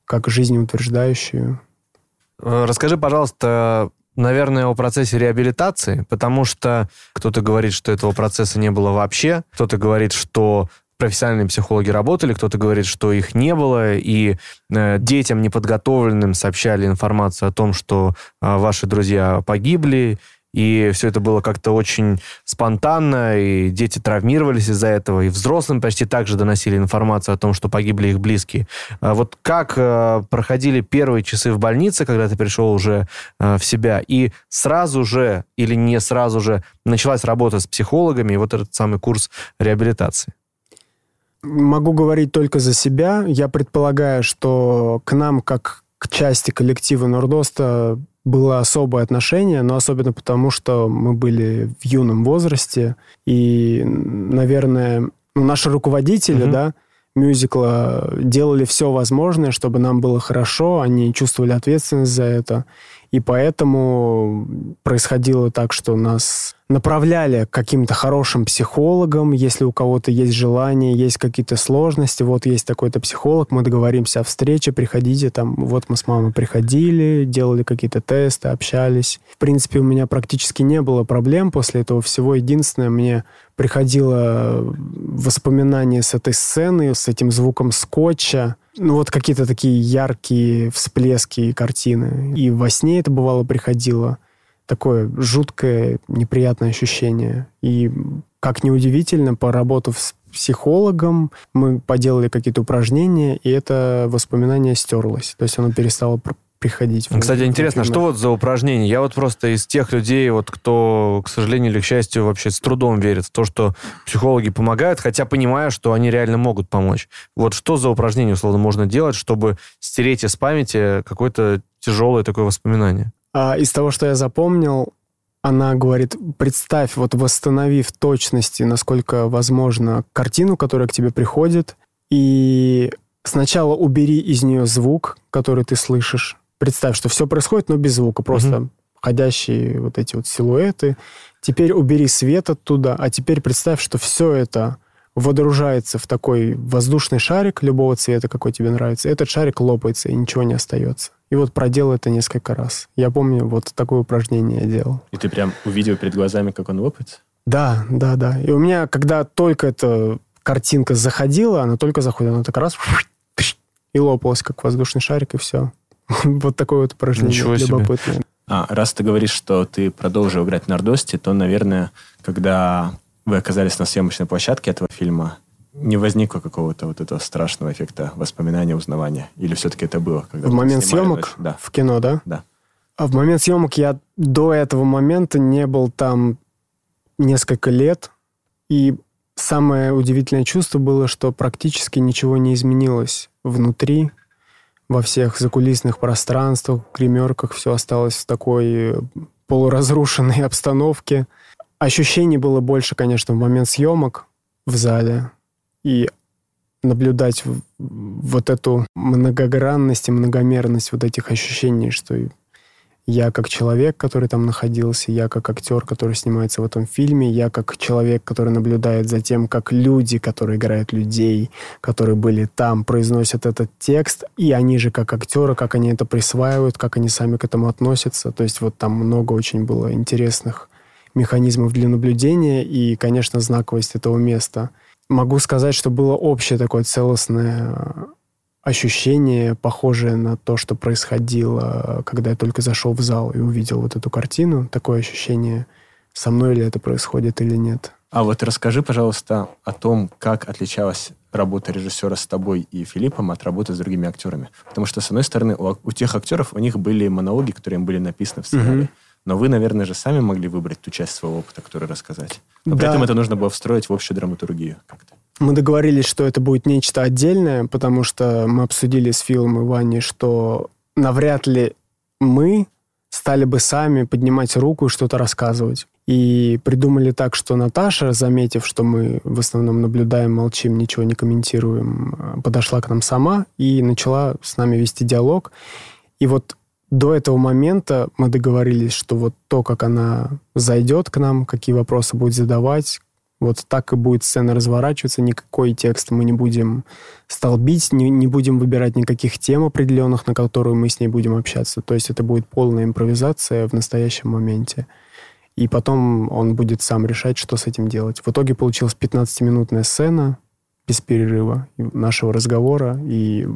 как жизнеутверждающую. Расскажи, пожалуйста, наверное, о процессе реабилитации, потому что кто-то говорит, что этого процесса не было вообще, кто-то говорит, что профессиональные психологи работали, кто-то говорит, что их не было, и э, детям неподготовленным сообщали информацию о том, что э, ваши друзья погибли, и все это было как-то очень спонтанно, и дети травмировались из-за этого, и взрослым почти также доносили информацию о том, что погибли их близкие. А вот как э, проходили первые часы в больнице, когда ты пришел уже э, в себя, и сразу же или не сразу же началась работа с психологами и вот этот самый курс реабилитации? Могу говорить только за себя. Я предполагаю, что к нам, как к части коллектива Нордоста, было особое отношение, но особенно потому, что мы были в юном возрасте, и, наверное, ну, наши руководители, mm-hmm. да, мюзикла делали все возможное, чтобы нам было хорошо, они чувствовали ответственность за это. И поэтому происходило так, что нас направляли к каким-то хорошим психологам, если у кого-то есть желание, есть какие-то сложности, вот есть такой-то психолог, мы договоримся о встрече, приходите, там, вот мы с мамой приходили, делали какие-то тесты, общались. В принципе, у меня практически не было проблем после этого всего. Единственное, мне приходило воспоминание с этой сцены, с этим звуком скотча, ну вот какие-то такие яркие всплески картины. И во сне это бывало приходило. Такое жуткое, неприятное ощущение. И, как неудивительно, поработав с психологом, мы поделали какие-то упражнения, и это воспоминание стерлось. То есть оно перестало приходить. Кстати, интересно, что вот за упражнение? Я вот просто из тех людей, вот кто, к сожалению или к счастью, вообще с трудом верит в то, что психологи помогают, хотя понимаю, что они реально могут помочь. Вот что за упражнение, условно, можно делать, чтобы стереть из памяти какое-то тяжелое такое воспоминание? А, из того, что я запомнил, она говорит, представь, вот восстанови в точности, насколько возможно, картину, которая к тебе приходит, и сначала убери из нее звук, который ты слышишь, представь, что все происходит, но без звука, просто угу. ходящие вот эти вот силуэты. Теперь убери свет оттуда, а теперь представь, что все это водружается в такой воздушный шарик любого цвета, какой тебе нравится. Этот шарик лопается, и ничего не остается. И вот проделал это несколько раз. Я помню, вот такое упражнение я делал. И ты прям увидел перед глазами, как он лопается? Да, да, да. И у меня, когда только эта картинка заходила, она только заходила, она так раз и лопалась, как воздушный шарик, и все. <laughs> Вот такое вот упражнение Ничего любопытное. Себе. А, раз ты говоришь, что ты продолжил играть на Нордосте, то, наверное, когда вы оказались на съемочной площадке этого фильма, не возникло какого-то вот этого страшного эффекта воспоминания, узнавания? Или все-таки это было? Когда в момент съемок? Да. В кино, да? Да. А в момент съемок я до этого момента не был там несколько лет. И самое удивительное чувство было, что практически ничего не изменилось внутри во всех закулисных пространствах, гримерках все осталось в такой э, полуразрушенной <laughs> обстановке. Ощущений было больше, конечно, в момент съемок в зале. И наблюдать вот эту многогранность и многомерность вот этих ощущений, что я как человек, который там находился, я как актер, который снимается в этом фильме, я как человек, который наблюдает за тем, как люди, которые играют людей, которые были там, произносят этот текст, и они же как актеры, как они это присваивают, как они сами к этому относятся. То есть вот там много очень было интересных механизмов для наблюдения и, конечно, знаковость этого места. Могу сказать, что было общее такое целостное ощущение, похожее на то, что происходило, когда я только зашел в зал и увидел вот эту картину. Такое ощущение, со мной ли это происходит или нет. А вот расскажи, пожалуйста, о том, как отличалась работа режиссера с тобой и Филиппом от работы с другими актерами. Потому что, с одной стороны, у, у тех актеров у них были монологи, которые им были написаны в сценарии. Mm-hmm. Но вы, наверное, же сами могли выбрать ту часть своего опыта, которую рассказать. Но да. при этом это нужно было встроить в общую драматургию как-то. Мы договорились, что это будет нечто отдельное, потому что мы обсудили с Филом и Ваней, что навряд ли мы стали бы сами поднимать руку и что-то рассказывать. И придумали так, что Наташа, заметив, что мы в основном наблюдаем, молчим, ничего не комментируем, э, подошла к нам сама и начала с нами вести диалог. И вот до этого момента мы договорились, что вот то, как она зайдет к нам, какие вопросы будет задавать, вот так и будет сцена разворачиваться, никакой текст мы не будем столбить, не, не будем выбирать никаких тем определенных, на которые мы с ней будем общаться. То есть это будет полная импровизация в настоящем моменте. И потом он будет сам решать, что с этим делать. В итоге получилась 15-минутная сцена без перерыва нашего разговора. И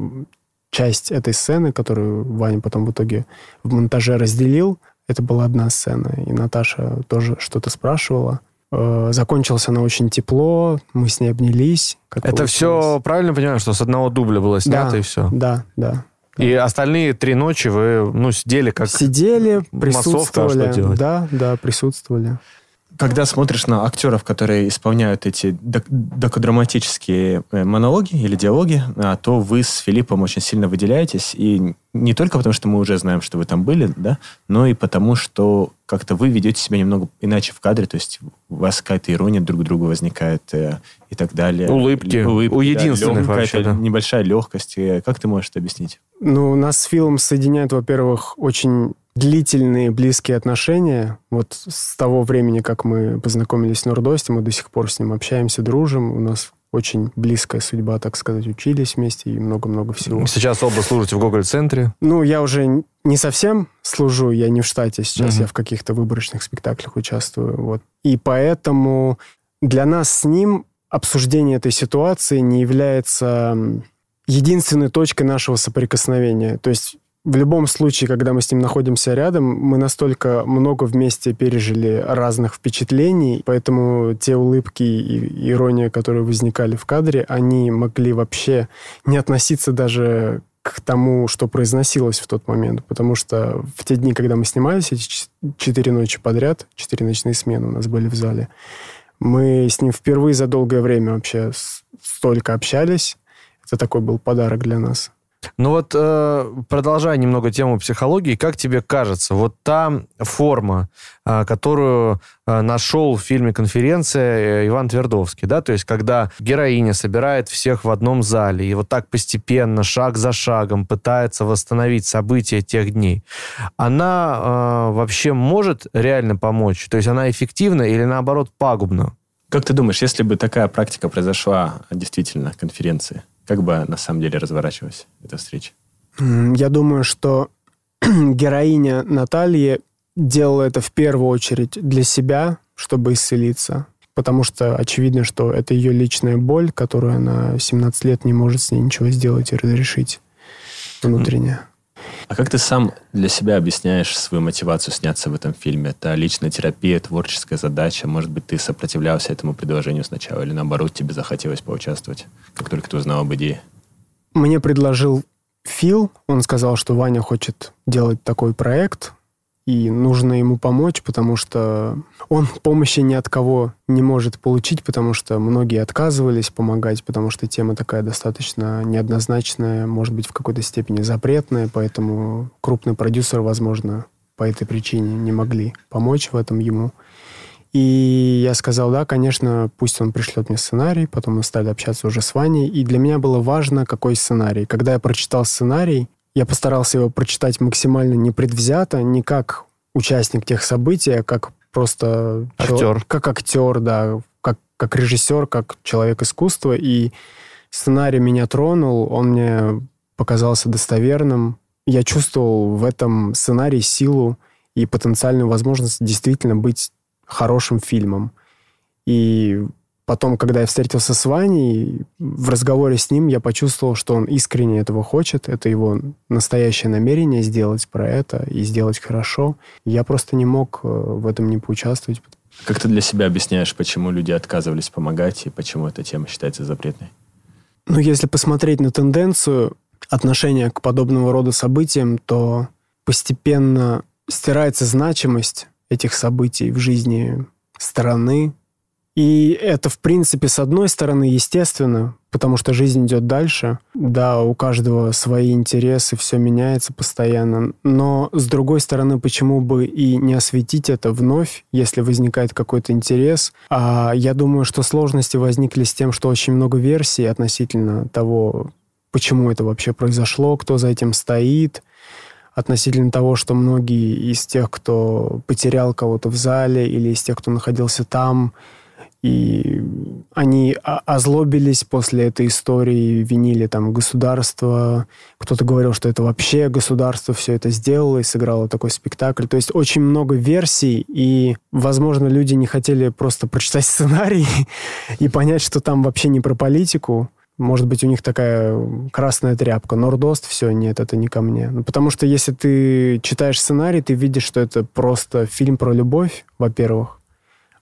часть этой сцены, которую Ваня потом в итоге в монтаже разделил, это была одна сцена. И Наташа тоже что-то спрашивала. Э, закончился она очень тепло, мы с ней обнялись. Это получилось. все правильно понимаю, что с одного дубля было снято да, и все? Да, да. И остальные три ночи вы ну, сидели как Сидели, присутствовали. Массовка, что Да, да, присутствовали когда смотришь на актеров, которые исполняют эти докодраматические э, монологи или диалоги, а, то вы с Филиппом очень сильно выделяетесь. И не только потому, что мы уже знаем, что вы там были, да, но и потому, что как-то вы ведете себя немного иначе в кадре, то есть у вас какая-то ирония друг к другу возникает э, и так далее. Улыбки. Улыбки у единственных да, вообще, да. Небольшая легкость. Как ты можешь это объяснить? Ну, нас с Филом соединяет, во-первых, очень длительные близкие отношения. Вот с того времени, как мы познакомились в Нордосте, мы до сих пор с ним общаемся, дружим. У нас очень близкая судьба, так сказать, учились вместе и много-много всего. Сейчас оба служите в Гоголь-центре? Ну, я уже не совсем служу, я не в штате сейчас, угу. я в каких-то выборочных спектаклях участвую. Вот. И поэтому для нас с ним обсуждение этой ситуации не является единственной точкой нашего соприкосновения. То есть в любом случае, когда мы с ним находимся рядом, мы настолько много вместе пережили разных впечатлений, поэтому те улыбки и ирония, которые возникали в кадре, они могли вообще не относиться даже к тому, что произносилось в тот момент. Потому что в те дни, когда мы снимались, эти четыре ночи подряд, четыре ночные смены у нас были в зале, мы с ним впервые за долгое время вообще столько общались. Это такой был подарок для нас. Ну вот, э, продолжая немного тему психологии, как тебе кажется, вот та форма, э, которую э, нашел в фильме «Конференция» Иван Твердовский, да, то есть когда героиня собирает всех в одном зале и вот так постепенно, шаг за шагом пытается восстановить события тех дней, она вообще может реально помочь? То есть она эффективна или наоборот пагубна? Как ты думаешь, если бы такая практика произошла действительно конференции, как бы на самом деле разворачивалась эта встреча? Я думаю, что <clears throat> героиня Натальи делала это в первую очередь для себя, чтобы исцелиться. Потому что очевидно, что это ее личная боль, которую она 17 лет не может с ней ничего сделать и разрешить внутренне. А как ты сам для себя объясняешь свою мотивацию сняться в этом фильме? Это личная терапия, творческая задача? Может быть, ты сопротивлялся этому предложению сначала? Или наоборот, тебе захотелось поучаствовать, как только ты узнал об идее? Мне предложил Фил. Он сказал, что Ваня хочет делать такой проект и нужно ему помочь, потому что он помощи ни от кого не может получить, потому что многие отказывались помогать, потому что тема такая достаточно неоднозначная, может быть, в какой-то степени запретная, поэтому крупный продюсер, возможно, по этой причине не могли помочь в этом ему. И я сказал, да, конечно, пусть он пришлет мне сценарий, потом мы стали общаться уже с Ваней, и для меня было важно, какой сценарий. Когда я прочитал сценарий, я постарался его прочитать максимально непредвзято, не как участник тех событий, а как просто... Актер. Человек, как актер, да, как, как режиссер, как человек искусства. И сценарий меня тронул, он мне показался достоверным. Я чувствовал в этом сценарии силу и потенциальную возможность действительно быть хорошим фильмом. И Потом, когда я встретился с Ваней, в разговоре с ним я почувствовал, что он искренне этого хочет. Это его настоящее намерение сделать про это и сделать хорошо. Я просто не мог э, в этом не поучаствовать. Как ты для себя объясняешь, почему люди отказывались помогать и почему эта тема считается запретной? Ну, если посмотреть на тенденцию отношения к подобного рода событиям, то постепенно стирается значимость этих событий в жизни страны, и это, в принципе, с одной стороны, естественно, потому что жизнь идет дальше. Да, у каждого свои интересы, все меняется постоянно. Но, с другой стороны, почему бы и не осветить это вновь, если возникает какой-то интерес? А я думаю, что сложности возникли с тем, что очень много версий относительно того, почему это вообще произошло, кто за этим стоит, относительно того, что многие из тех, кто потерял кого-то в зале или из тех, кто находился там, и они озлобились после этой истории, винили там государство. Кто-то говорил, что это вообще государство все это сделало и сыграло такой спектакль. То есть очень много версий, и, возможно, люди не хотели просто прочитать <laughs> сценарий и понять, что там вообще не про политику, может быть, у них такая красная тряпка. Нордост, все, нет, это не ко мне. Ну, потому что если ты читаешь сценарий, ты видишь, что это просто фильм про любовь, во-первых.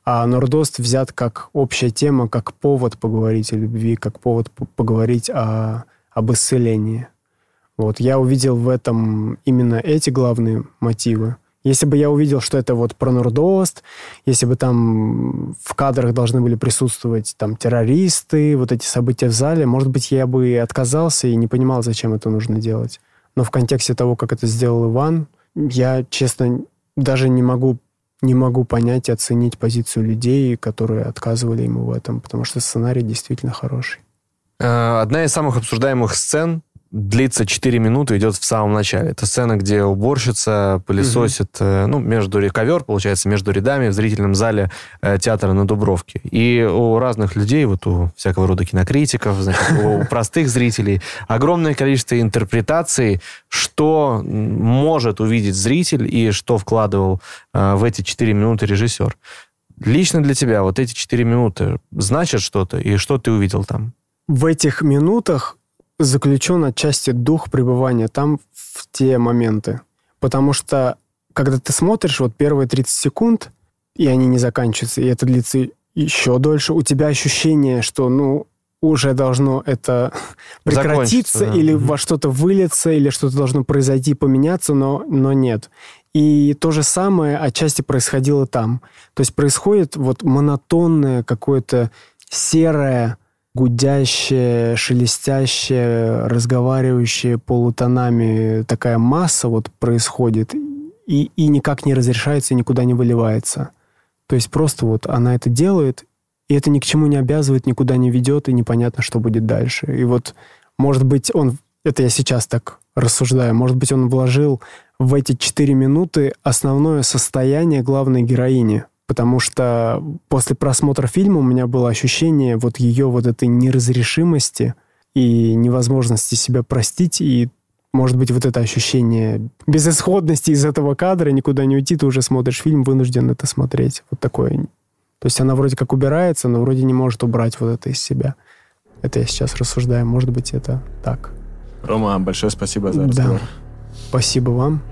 А Нордост взят как общая тема, как повод поговорить о любви, как повод поговорить о, об исцелении. Вот, я увидел в этом именно эти главные мотивы. Если бы я увидел, что это вот про Нордост, если бы там в кадрах должны были присутствовать там террористы, вот эти события в зале, может быть, я бы отказался и не понимал, зачем это нужно делать. Но в контексте того, как это сделал Иван, я, честно, даже не могу не могу понять и оценить позицию людей, которые отказывали ему в этом, потому что сценарий действительно хороший. Э, одна из самых обсуждаемых сцен длится 4 минуты, идет в самом начале. Это сцена, где уборщица пылесосит, угу. ну, между ковер, получается, между рядами в зрительном зале э, театра на Дубровке. И у разных людей, вот у всякого рода кинокритиков, значит, у <laughs> простых зрителей, огромное количество интерпретаций, что может увидеть зритель и что вкладывал э, в эти 4 минуты режиссер. Лично для тебя вот эти 4 минуты значат что-то, и что ты увидел там? В этих минутах заключен отчасти дух пребывания там в те моменты. Потому что, когда ты смотришь вот первые 30 секунд, и они не заканчиваются, и это длится еще дольше, у тебя ощущение, что, ну, уже должно это <laughs> прекратиться да. или угу. во что-то вылиться, или что-то должно произойти, поменяться, но, но нет. И то же самое отчасти происходило там. То есть происходит вот монотонное какое-то серое гудящая, шелестящая, разговаривающая полутонами такая масса вот происходит, и, и никак не разрешается, и никуда не выливается. То есть просто вот она это делает, и это ни к чему не обязывает, никуда не ведет, и непонятно, что будет дальше. И вот, может быть, он, это я сейчас так рассуждаю, может быть, он вложил в эти четыре минуты основное состояние главной героини – потому что после просмотра фильма у меня было ощущение вот ее вот этой неразрешимости и невозможности себя простить, и может быть, вот это ощущение безысходности из этого кадра, никуда не уйти, ты уже смотришь фильм, вынужден это смотреть. Вот такое. То есть она вроде как убирается, но вроде не может убрать вот это из себя. Это я сейчас рассуждаю. Может быть, это так. Рома, большое спасибо за разговор. Да. Спасибо вам.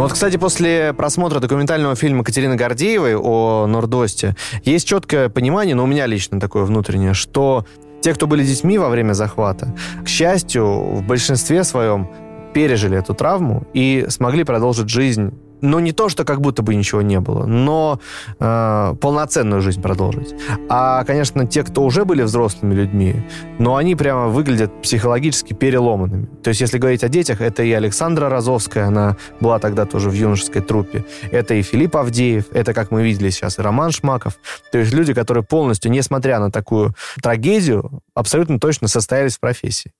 Ну вот, кстати, после просмотра документального фильма Катерины Гордеевой о Нордосте есть четкое понимание, но ну, у меня лично такое внутреннее, что те, кто были детьми во время захвата, к счастью, в большинстве своем пережили эту травму и смогли продолжить жизнь ну, не то, что как будто бы ничего не было, но э, полноценную жизнь продолжить. А, конечно, те, кто уже были взрослыми людьми, но они прямо выглядят психологически переломанными. То есть, если говорить о детях, это и Александра Розовская, она была тогда тоже в юношеской труппе, это и Филипп Авдеев, это, как мы видели сейчас, и Роман Шмаков. То есть люди, которые полностью, несмотря на такую трагедию, абсолютно точно состоялись в профессии.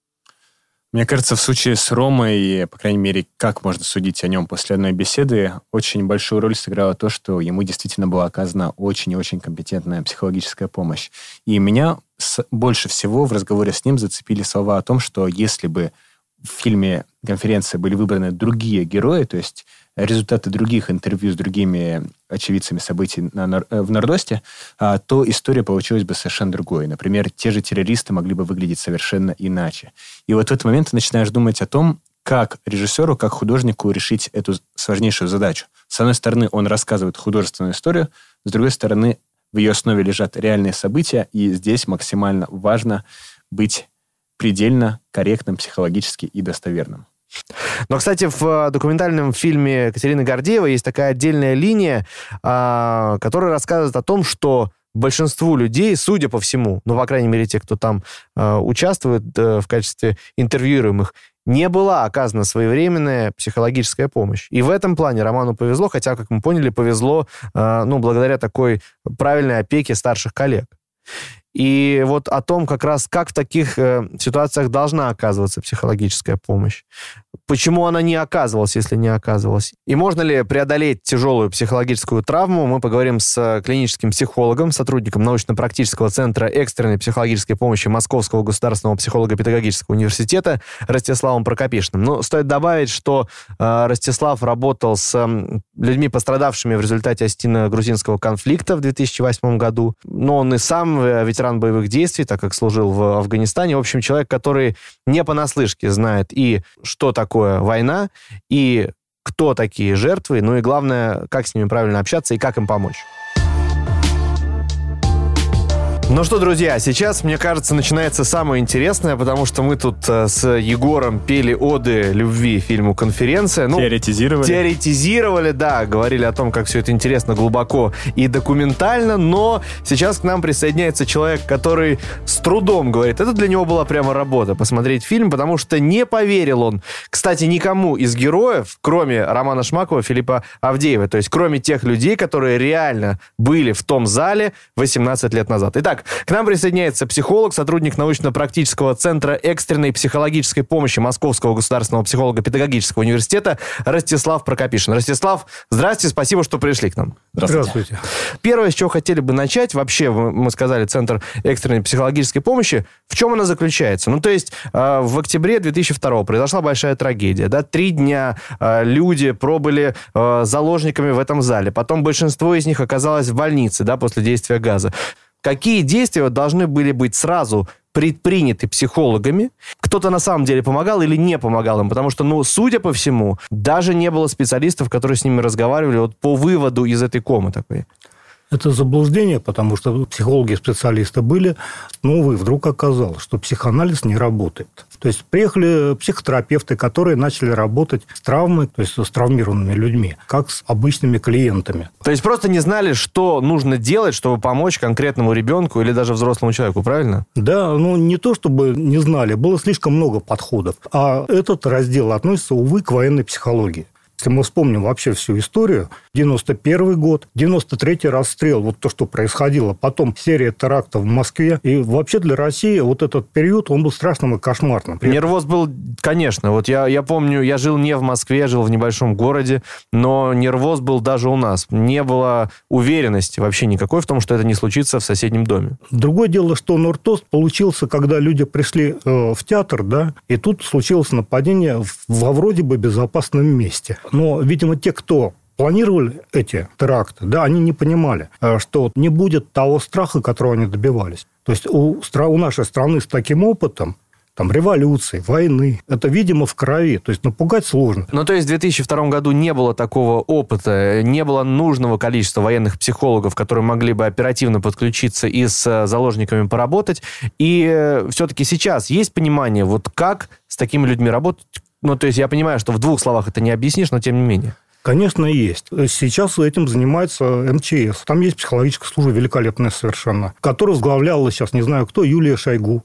Мне кажется, в случае с Ромой, по крайней мере, как можно судить о нем после одной беседы, очень большую роль сыграло то, что ему действительно была оказана очень и очень компетентная психологическая помощь. И меня больше всего в разговоре с ним зацепили слова о том, что если бы в фильме конференции были выбраны другие герои, то есть результаты других интервью с другими очевидцами событий на, э, в Нордосте, а, то история получилась бы совершенно другой. Например, те же террористы могли бы выглядеть совершенно иначе. И вот в этот момент ты начинаешь думать о том, как режиссеру, как художнику решить эту сложнейшую задачу. С одной стороны, он рассказывает художественную историю, с другой стороны, в ее основе лежат реальные события, и здесь максимально важно быть предельно корректным психологически и достоверным. Но, кстати, в э, документальном фильме Катерины Гордеевой есть такая отдельная линия, а, которая рассказывает о том, что большинству людей, судя по всему, ну, по крайней мере, те, кто там э, участвует э, в качестве интервьюируемых, не была оказана своевременная психологическая помощь. И в этом плане Роману повезло, хотя, как мы поняли, повезло, ну, благодаря такой правильной опеке старших коллег. И вот о том как раз, как в таких э, ситуациях должна оказываться психологическая помощь. Почему она не оказывалась, если не оказывалась? И можно ли преодолеть тяжелую психологическую травму? Мы поговорим с клиническим психологом, сотрудником научно-практического центра экстренной психологической помощи Московского государственного психолого-педагогического университета Ростиславом Прокопишным. Но стоит добавить, что э, Ростислав работал с э, людьми, пострадавшими в результате остино-грузинского конфликта в 2008 году. Но он и сам э, ветеран боевых действий, так как служил в Афганистане. В общем, человек, который не понаслышке знает и что такое война, и кто такие жертвы, ну и главное, как с ними правильно общаться и как им помочь. Ну что, друзья, сейчас, мне кажется, начинается самое интересное, потому что мы тут э, с Егором пели оды любви фильму «Конференция». Ну, теоретизировали. Теоретизировали, да, говорили о том, как все это интересно, глубоко и документально, но сейчас к нам присоединяется человек, который с трудом говорит, это для него была прямо работа, посмотреть фильм, потому что не поверил он, кстати, никому из героев, кроме Романа Шмакова, Филиппа Авдеева, то есть кроме тех людей, которые реально были в том зале 18 лет назад. Итак, к нам присоединяется психолог, сотрудник научно-практического центра экстренной психологической помощи Московского государственного психолого-педагогического университета Ростислав Прокопишин. Ростислав, здравствуйте, спасибо, что пришли к нам. Здравствуйте. здравствуйте. Первое, с чего хотели бы начать, вообще, мы сказали, Центр экстренной психологической помощи, в чем она заключается? Ну, то есть, э, в октябре 2002 произошла большая трагедия, да, три дня э, люди пробыли э, заложниками в этом зале, потом большинство из них оказалось в больнице, да, после действия газа какие действия должны были быть сразу предприняты психологами. Кто-то на самом деле помогал или не помогал им, потому что, ну, судя по всему, даже не было специалистов, которые с ними разговаривали вот по выводу из этой комы такой. Это заблуждение, потому что психологи специалисты были, но, увы, вдруг оказалось, что психоанализ не работает. То есть приехали психотерапевты, которые начали работать с травмой, то есть с травмированными людьми, как с обычными клиентами. То есть просто не знали, что нужно делать, чтобы помочь конкретному ребенку или даже взрослому человеку, правильно? Да, ну не то чтобы не знали, было слишком много подходов. А этот раздел относится, увы, к военной психологии. Если мы вспомним вообще всю историю, 91 год, 93-й расстрел, вот то, что происходило, потом серия терактов в Москве. И вообще для России вот этот период, он был страшным и кошмарным. Нервоз был, конечно. Вот я, я помню, я жил не в Москве, жил в небольшом городе, но нервоз был даже у нас. Не было уверенности вообще никакой в том, что это не случится в соседнем доме. Другое дело, что Нортост получился, когда люди пришли э, в театр, да, и тут случилось нападение во вроде бы безопасном месте. Но, видимо, те, кто планировали эти теракты, да, они не понимали, э, что не будет того страха, которого они добивались. То есть у, у нашей страны с таким опытом там, революции, войны. Это, видимо, в крови. То есть напугать сложно. Ну, то есть в 2002 году не было такого опыта, не было нужного количества военных психологов, которые могли бы оперативно подключиться и с э, заложниками поработать. И э, все-таки сейчас есть понимание, вот как с такими людьми работать, ну, то есть я понимаю, что в двух словах это не объяснишь, но тем не менее. Конечно, есть. Сейчас этим занимается МЧС. Там есть психологическая служба великолепная совершенно, которую возглавляла сейчас, не знаю кто, Юлия Шойгу.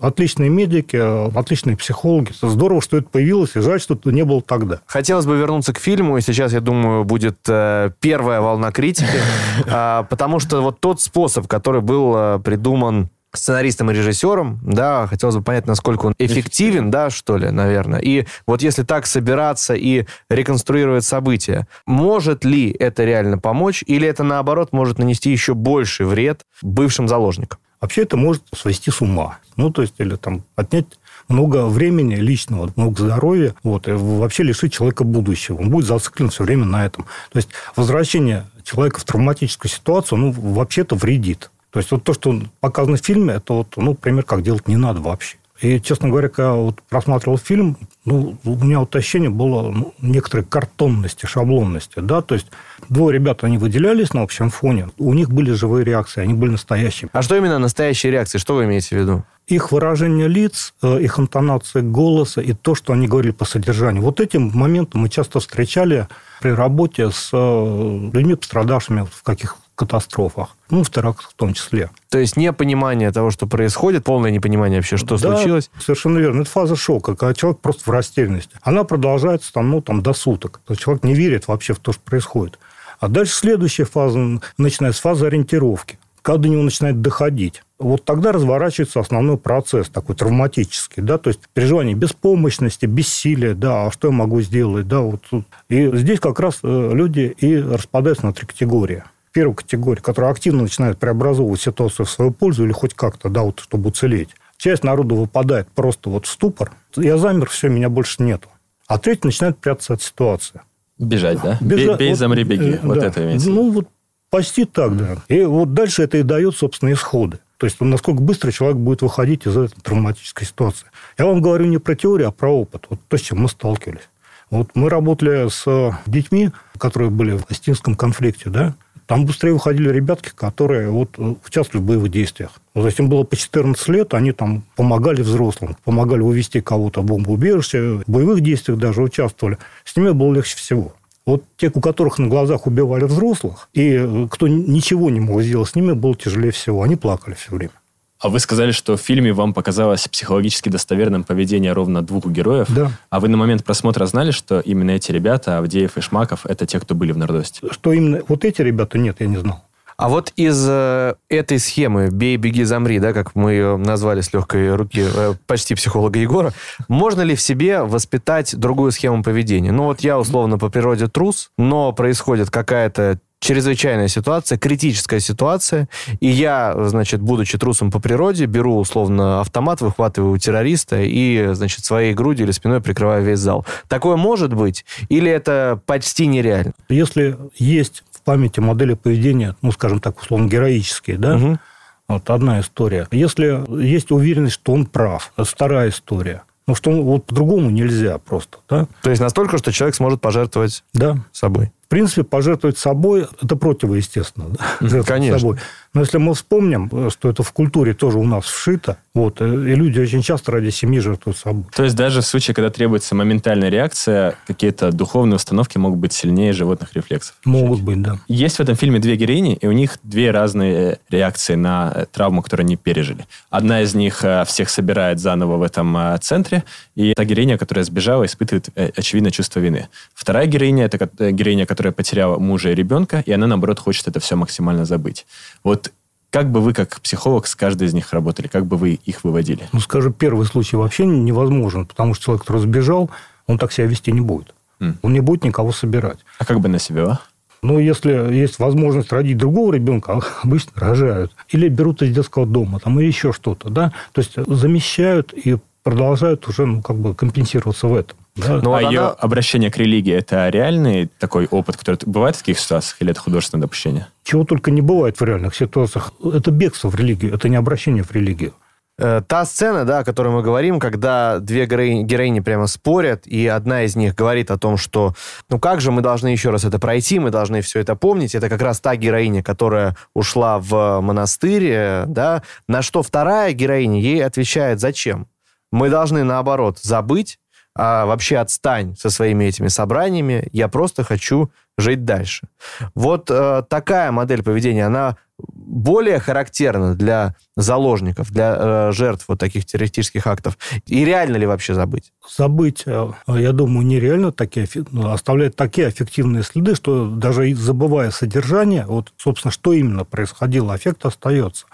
Отличные медики, отличные психологи. Здорово, что это появилось, и жаль, что это не было тогда. Хотелось бы вернуться к фильму, и сейчас, я думаю, будет э, первая волна критики, <laughs> а, потому что вот тот способ, который был э, придуман сценаристом и режиссером, да, хотелось бы понять, насколько он эффективен, да, что ли, наверное. И вот если так собираться и реконструировать события, может ли это реально помочь, или это, наоборот, может нанести еще больший вред бывшим заложникам? Вообще это может свести с ума. Ну, то есть, или там отнять много времени личного, много здоровья, вот, и вообще лишить человека будущего. Он будет зациклен все время на этом. То есть, возвращение человека в травматическую ситуацию, ну, вообще-то вредит. То есть вот то, что показано в фильме, это вот, ну, пример, как делать не надо вообще. И, честно говоря, когда вот просматривал фильм, ну, у меня вот ощущение было ну, некоторой картонности, шаблонности. Да? То есть двое ребят, они выделялись на общем фоне, у них были живые реакции, они были настоящими. А что именно настоящие реакции? Что вы имеете в виду? Их выражение лиц, э, их интонация голоса и то, что они говорили по содержанию. Вот этим моментом мы часто встречали при работе с э, людьми, пострадавшими в каких катастрофах, ну, в терактах в том числе. То есть непонимание того, что происходит, полное непонимание вообще, что да, случилось. совершенно верно. Это фаза шока, когда человек просто в растерянности. Она продолжается там, ну, там, до суток. То есть человек не верит вообще в то, что происходит. А дальше следующая фаза начинается с фазы ориентировки когда до него начинает доходить. Вот тогда разворачивается основной процесс такой травматический, да, то есть переживание беспомощности, бессилия, да, а что я могу сделать, да, вот. И здесь как раз э, люди и распадаются на три категории. Первая категория, которая активно начинает преобразовывать ситуацию в свою пользу или хоть как-то, да, вот, чтобы уцелеть. Часть народа выпадает просто вот в ступор. Я замер, все, меня больше нету. А третья начинает прятаться от ситуации. Бежать, да? Бежать. Бей, вот, замри, беги. э, Вот да. это имеется. Ну, вот почти так, да. И вот дальше это и дает, собственно, исходы. То есть, насколько быстро человек будет выходить из этой травматической ситуации. Я вам говорю не про теорию, а про опыт. Вот то, с чем мы сталкивались. Вот мы работали с детьми, которые были в Остинском конфликте, да, там быстрее выходили ребятки, которые вот э, участвовали в боевых действиях. Есть им было по 14 лет, они там помогали взрослым, помогали вывести кого-то в бомбоубежище, в боевых действиях даже участвовали. С ними было легче всего. Вот те, у которых на глазах убивали взрослых, и э, кто ничего не мог сделать с ними, было тяжелее всего. Они плакали все время. А вы сказали, что в фильме вам показалось психологически достоверным поведение ровно двух героев. Да. А вы на момент просмотра знали, что именно эти ребята, Авдеев и Шмаков, это те, кто были в Нордосте? Что именно вот эти ребята, нет, я не знал. А вот из э, этой схемы «бей, беги, замри», да, как мы ее назвали с легкой руки э, почти психолога Егора, можно ли в себе воспитать другую схему поведения? Ну вот я условно по природе трус, но происходит какая-то чрезвычайная ситуация, критическая ситуация, и я, значит, будучи трусом по природе, беру условно автомат, выхватываю у террориста и, значит, своей грудью или спиной прикрываю весь зал. Такое может быть? Или это почти нереально? Если есть в памяти модели поведения, ну, скажем так, условно, героические, да, Мгм. вот одна история. Если есть уверенность, что он прав, это вторая история. Ну, что вот по-другому нельзя просто, да? То есть настолько, что человек сможет пожертвовать Да. собой. В принципе, пожертвовать собой – это противоестественно. Да? Конечно. собой. Но если мы вспомним, э, что это в культуре тоже у нас вшито, вот, э, и люди очень часто ради семьи жертвуют собой. То есть даже в случае, когда требуется моментальная реакция, какие-то духовные установки могут быть сильнее животных рефлексов. Могут быть, да. Есть в этом фильме две героини, и у них две разные реакции на э, травму, которую они пережили. Одна из них э, всех собирает заново в этом э, центре, и та героиня, которая сбежала, испытывает, э, очевидно, чувство вины. Вторая героиня – это э, героиня, которая потеряла мужа и ребенка, и она, наоборот, хочет это все максимально забыть. Вот как бы вы, как психолог, с каждой из них работали? Как бы вы их выводили? Ну, скажем, первый случай вообще невозможен, потому что человек, который сбежал, он так себя вести не будет. М. Он не будет никого собирать. А как бы на себя? а? Но если есть возможность родить другого ребенка, <laughs> обычно рожают. Или берут из детского дома, там, или еще что-то, да. То есть замещают и продолжают уже, ну, как бы компенсироваться в этом. Да? Ну, а вот ее обращение к религии – это реальный такой опыт, который бывает в таких ситуациях, или это художественное допущение? Чего только не бывает в реальных ситуациях. Это бегство в религию, это не обращение в религию. Э, Та сцена, да, о которой мы говорим, когда две героини, героини прямо спорят, и одна из них говорит о том, что ну как же мы должны еще раз это пройти, мы должны все это помнить. Это как раз та героиня, которая ушла в монастырь, да, на что вторая героиня ей отвечает, зачем? Мы должны, наоборот, забыть, а вообще отстань со своими этими собраниями, я просто хочу жить дальше. Вот э, такая модель поведения, она более характерна для заложников, для э, жертв вот таких террористических актов. И реально ли вообще забыть? Забыть, э, я думаю, нереально такие, ну, оставляет такие аффективные следы, что даже забывая содержание, вот, собственно, что именно происходило, аффект остается.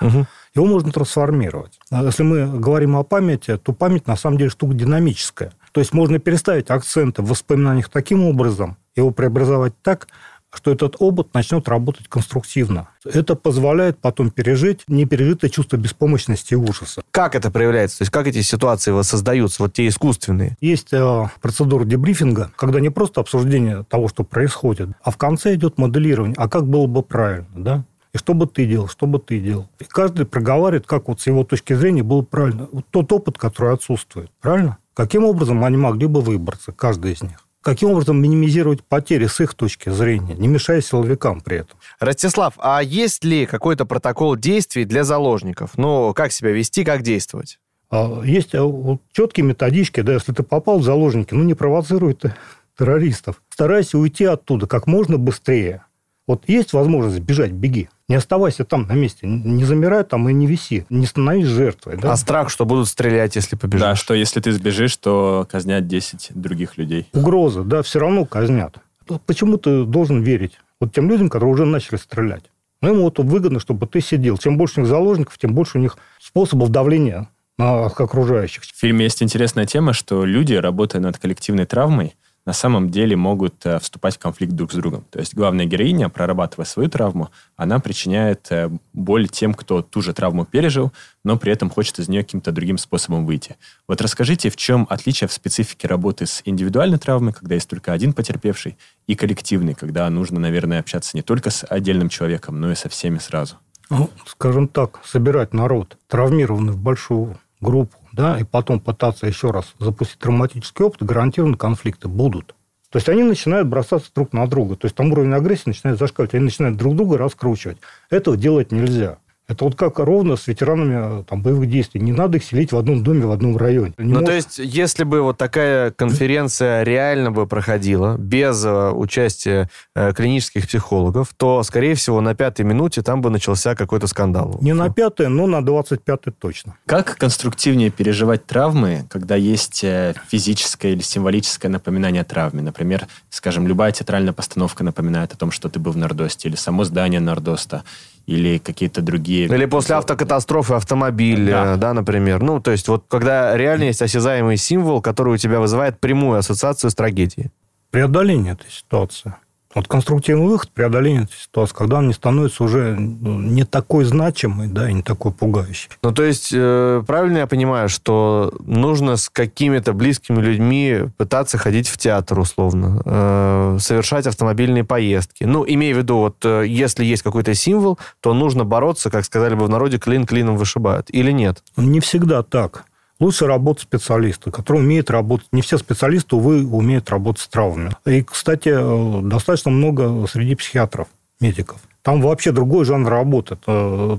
Его можно трансформировать. А Если мы говорим о памяти, то память на самом деле штука динамическая. То есть можно переставить акценты в воспоминаниях таким образом, его преобразовать так, что этот опыт начнет работать конструктивно. Это позволяет потом пережить непережитое чувство беспомощности и ужаса. Как это проявляется? То есть как эти ситуации воссоздаются, вот те искусственные? Есть э, процедура дебрифинга, когда не просто обсуждение того, что происходит, а в конце идет моделирование, а как было бы правильно, да? И что бы ты делал, что бы ты делал. И каждый проговаривает, как вот с его точки зрения было правильно. Вот тот опыт, который отсутствует, правильно? Каким образом они могли бы выбраться, каждый из них? Каким образом минимизировать потери с их точки зрения, не мешая силовикам при этом? Ростислав, а есть ли какой-то протокол действий для заложников? Ну, как себя вести, как действовать? А, Есть а, четкие методички, да, если ты попал в заложники, ну, не провоцируй ты террористов. Старайся уйти оттуда как можно быстрее. Вот есть возможность бежать, беги. Не оставайся там на месте, не замирай там и не виси, не становись жертвой. Да? А страх, что будут стрелять, если побежишь? Да, что если ты сбежишь, то казнят 10 других людей. Угрозы, да, все равно казнят. Почему ты должен верить вот тем людям, которые уже начали стрелять? Ну, ему вот выгодно, чтобы ты сидел. Чем больше у них заложников, тем больше у них способов давления на окружающих. В фильме есть интересная тема, что люди, работая над коллективной травмой, на самом деле могут э, вступать в конфликт друг с другом. То есть главная героиня, прорабатывая свою травму, она причиняет э, боль тем, кто ту же травму пережил, но при этом хочет из нее каким-то другим способом выйти. Вот расскажите, в чем отличие в специфике работы с индивидуальной травмой, когда есть только один потерпевший, и коллективной, когда нужно, наверное, общаться не только с отдельным человеком, но и со всеми сразу? Ну, скажем так, собирать народ, травмированный в большую группу, да, и потом пытаться еще раз запустить травматический опыт, гарантированно конфликты будут. То есть они начинают бросаться друг на друга. То есть там уровень агрессии начинает зашкаливать. Они начинают друг друга раскручивать. Этого делать нельзя. Это вот как ровно с ветеранами э, там, боевых действий. Не надо их селить в одном доме, в одном районе. Не ну, может... то есть, если бы вот такая конференция реально бы проходила, без э, участия э, клинических психологов, то, скорее всего, на пятой минуте там бы начался какой-то скандал. Не на пятой, но на двадцать пятой точно. Как конструктивнее переживать травмы, когда есть физическое или символическое напоминание о травме? Например, скажем, любая театральная постановка напоминает о том, что ты был в Нордосте, или само здание Нордоста, или какие-то другие... Или после автокатастрофы автомобиль, да. да, например. Ну, то есть вот когда реально есть осязаемый символ, который у тебя вызывает прямую ассоциацию с трагедией. Преодоление этой ситуации. Вот конструктивный выход преодоления этой ситуации, когда он не становится уже ну, не такой значимый, да, и не такой пугающий. Ну, то есть, э, правильно я понимаю, что нужно с какими-то близкими людьми пытаться ходить в театр, условно, э, совершать автомобильные поездки. Ну, имея в виду, вот, э, если есть какой-то символ, то нужно бороться, как сказали бы в народе, клин клином вышибают. Или нет? Не всегда так лучше работать специалисты, которые умеют работать. Не все специалисты, увы, умеют работать с травмами. И, кстати, э, достаточно много среди психиатров, медиков. Там вообще другой жанр работы.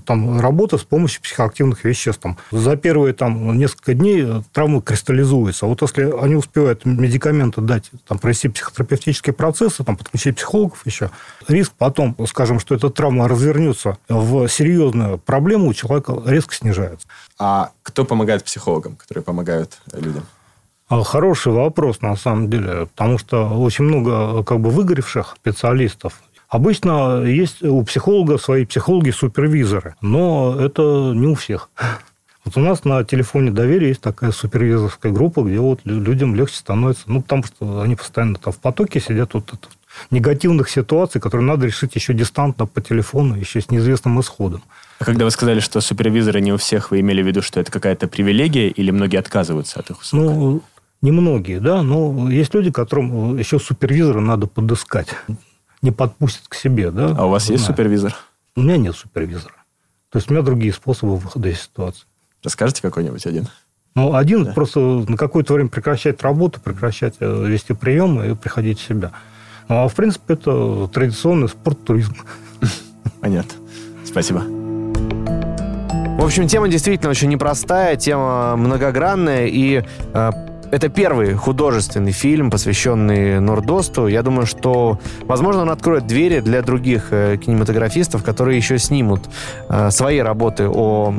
Там работа с помощью психоактивных веществ. Там, за первые там, несколько дней травмы кристаллизуются. А вот если они успевают медикаменты дать, там, провести психотерапевтические процессы, там, подключить психологов еще, риск потом, скажем, что эта травма развернется в серьезную проблему, у человека резко снижается. А кто помогает психологам, которые помогают людям? А, хороший вопрос, на самом деле, потому что очень много как бы выгоревших специалистов, Обычно есть у психолога свои психологи-супервизоры, но это не у всех. Вот у нас на телефоне доверия есть такая супервизорская группа, где вот людям легче становится, ну, потому что они постоянно там в потоке сидят, вот это, негативных ситуаций, которые надо решить еще дистантно по телефону, еще с неизвестным исходом. А когда вы сказали, что супервизоры не у всех, вы имели в виду, что это какая-то привилегия или многие отказываются от их услуг? Ну, немногие, да, но есть люди, которым еще супервизора надо подыскать не подпустит к себе. Да? А у вас есть супервизор? У меня нет супервизора. То есть у меня другие способы выхода из ситуации. Расскажите какой-нибудь один? Ну, один да. просто на какое-то время прекращать работу, прекращать э, вести приемы и приходить в себя. Ну, а в принципе это традиционный спорт-туризм. Понятно. Спасибо. В общем, тема действительно очень непростая, тема многогранная, и э, это первый художественный фильм, посвященный Нордосту. Я думаю, что, возможно, он откроет двери для других э, кинематографистов, которые еще снимут э, свои работы о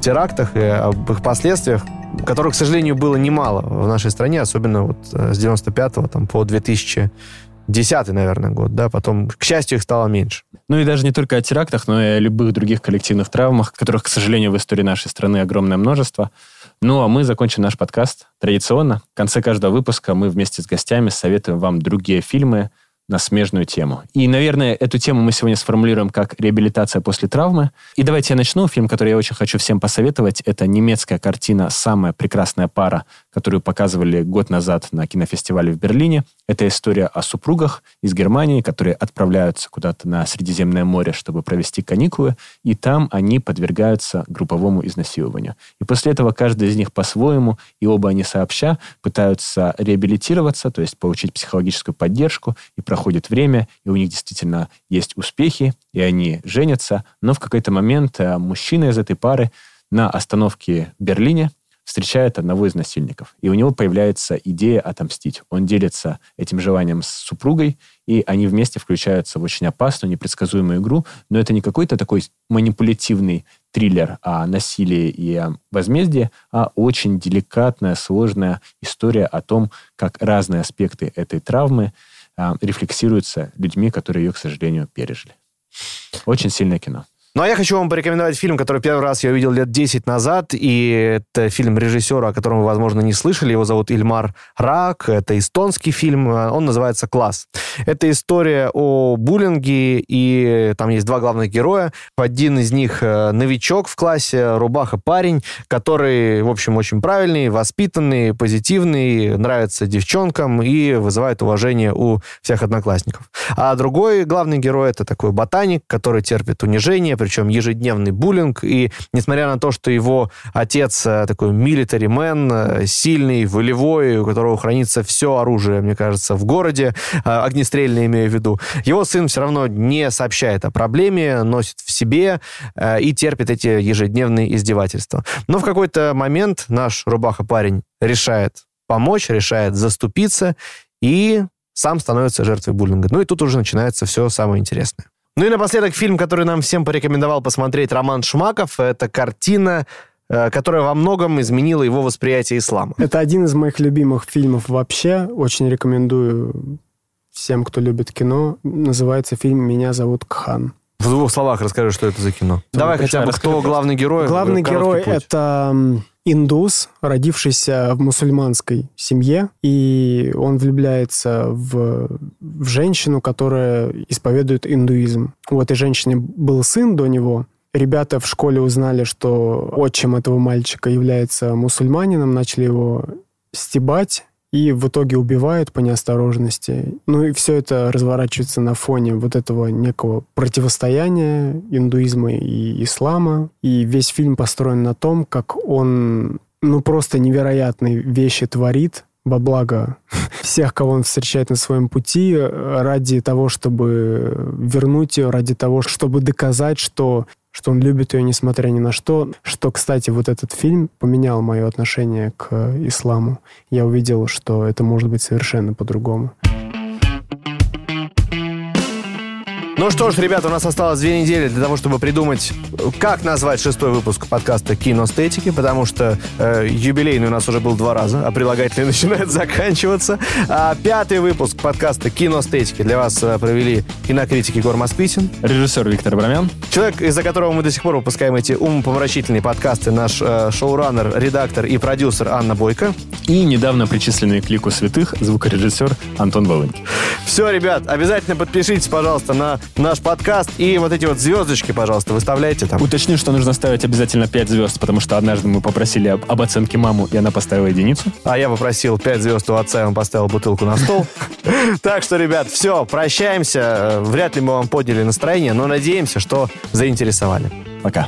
терактах и об их последствиях, которых, к сожалению, было немало в нашей стране, особенно вот э, с 95 там, по 2000 десятый, наверное, год, да, потом, к счастью, их стало меньше. Ну и даже не только о терактах, но и о любых других коллективных травмах, которых, к сожалению, в истории нашей страны огромное множество. Ну, а мы закончим наш подкаст традиционно. В конце каждого выпуска мы вместе с гостями советуем вам другие фильмы, на смежную тему. И, наверное, эту тему мы сегодня сформулируем как реабилитация после травмы. И давайте я начну. Фильм, который я очень хочу всем посоветовать, это немецкая картина «Самая прекрасная пара», которую показывали год назад на кинофестивале в Берлине. Это история о супругах из Германии, которые отправляются куда-то на Средиземное море, чтобы провести каникулы, и там они подвергаются групповому изнасилованию. И после этого каждый из них по-своему, и оба они сообща, пытаются реабилитироваться, то есть получить психологическую поддержку и проходит время, и у них действительно есть успехи, и они женятся, но в какой-то момент э, мужчина из этой пары на остановке в Берлине встречает одного из насильников. И у него появляется идея отомстить. Он делится этим желанием с супругой, и они вместе включаются в очень опасную, непредсказуемую игру. Но это не какой-то такой манипулятивный триллер о насилии и о возмездии, а очень деликатная, сложная история о том, как разные аспекты этой травмы а, рефлексируются людьми, которые ее, к сожалению, пережили. Очень сильное кино. Ну, а я хочу вам порекомендовать фильм, который первый раз я увидел лет 10 назад, и это фильм режиссера, о котором вы, возможно, не слышали. Его зовут Ильмар Рак. Это эстонский фильм. Он называется «Класс». Это история о буллинге, и там есть два главных героя. Один из них э, новичок в классе, рубаха парень, который, в общем, очень правильный, воспитанный, позитивный, нравится девчонкам и вызывает уважение у всех одноклассников. А другой главный герой — это такой ботаник, который терпит унижение, причем ежедневный буллинг, и несмотря на то, что его отец э, такой милитари мэн, э, сильный, волевой, у которого хранится все оружие, мне кажется, в городе, э, огнестрельное имею в виду, его сын все равно не сообщает о проблеме, носит в себе и терпит эти ежедневные издевательства. Но в какой-то момент наш рубаха-парень решает помочь, решает заступиться и сам становится жертвой буллинга. Ну и тут уже начинается все самое интересное. Ну и напоследок фильм, который нам всем порекомендовал посмотреть Роман Шмаков. Это картина э, которая во многом изменила его восприятие ислама. Это один из моих любимых фильмов вообще. Очень рекомендую всем, кто любит кино. Называется фильм «Меня зовут Кхан». В двух словах расскажи, что это за кино. Давай хотя бы, кто главный герой? Главный герой — это индус, родившийся в мусульманской семье, и он влюбляется в, в женщину, которая исповедует индуизм. У этой женщины был сын до него, Ребята в школе узнали, что отчим этого мальчика является мусульманином, начали его стебать, и в итоге убивают по неосторожности. Ну и все это разворачивается на фоне вот этого некого противостояния индуизма и ислама. И весь фильм построен на том, как он ну просто невероятные вещи творит во благо <laughs> всех, кого он встречает на своем пути, ради того, чтобы вернуть ее, ради того, чтобы доказать, что что он любит ее несмотря ни на что. Что, кстати, вот этот фильм поменял мое отношение к исламу. Я увидел, что это может быть совершенно по-другому. Ну что ж, ребята, у нас осталось две недели для того, чтобы придумать, как назвать шестой выпуск подкаста «Киностетики», потому что э, юбилейный у нас уже был два раза, а прилагательный <laughs> начинает заканчиваться. А пятый выпуск подкаста «Киностетики» для вас э, провели кинокритики Гор Москвитин. Режиссер Виктор Брамян. Человек, из-за которого мы до сих пор выпускаем эти умопомрачительные подкасты, наш э, шоураннер, редактор и продюсер Анна Бойко. И недавно причисленный к лику святых звукорежиссер Антон Волынь. Все, ребят, обязательно подпишитесь, пожалуйста, на наш подкаст. И вот эти вот звездочки, пожалуйста, выставляйте там. Уточню, что нужно ставить обязательно 5 звезд, потому что однажды мы попросили об, об оценке маму, и она поставила единицу. А я попросил 5 звезд у отца, и он поставил бутылку на стол. <laughs> Так что, ребят, все, прощаемся. Вряд ли мы вам подняли настроение, но надеемся, что заинтересовали. Пока.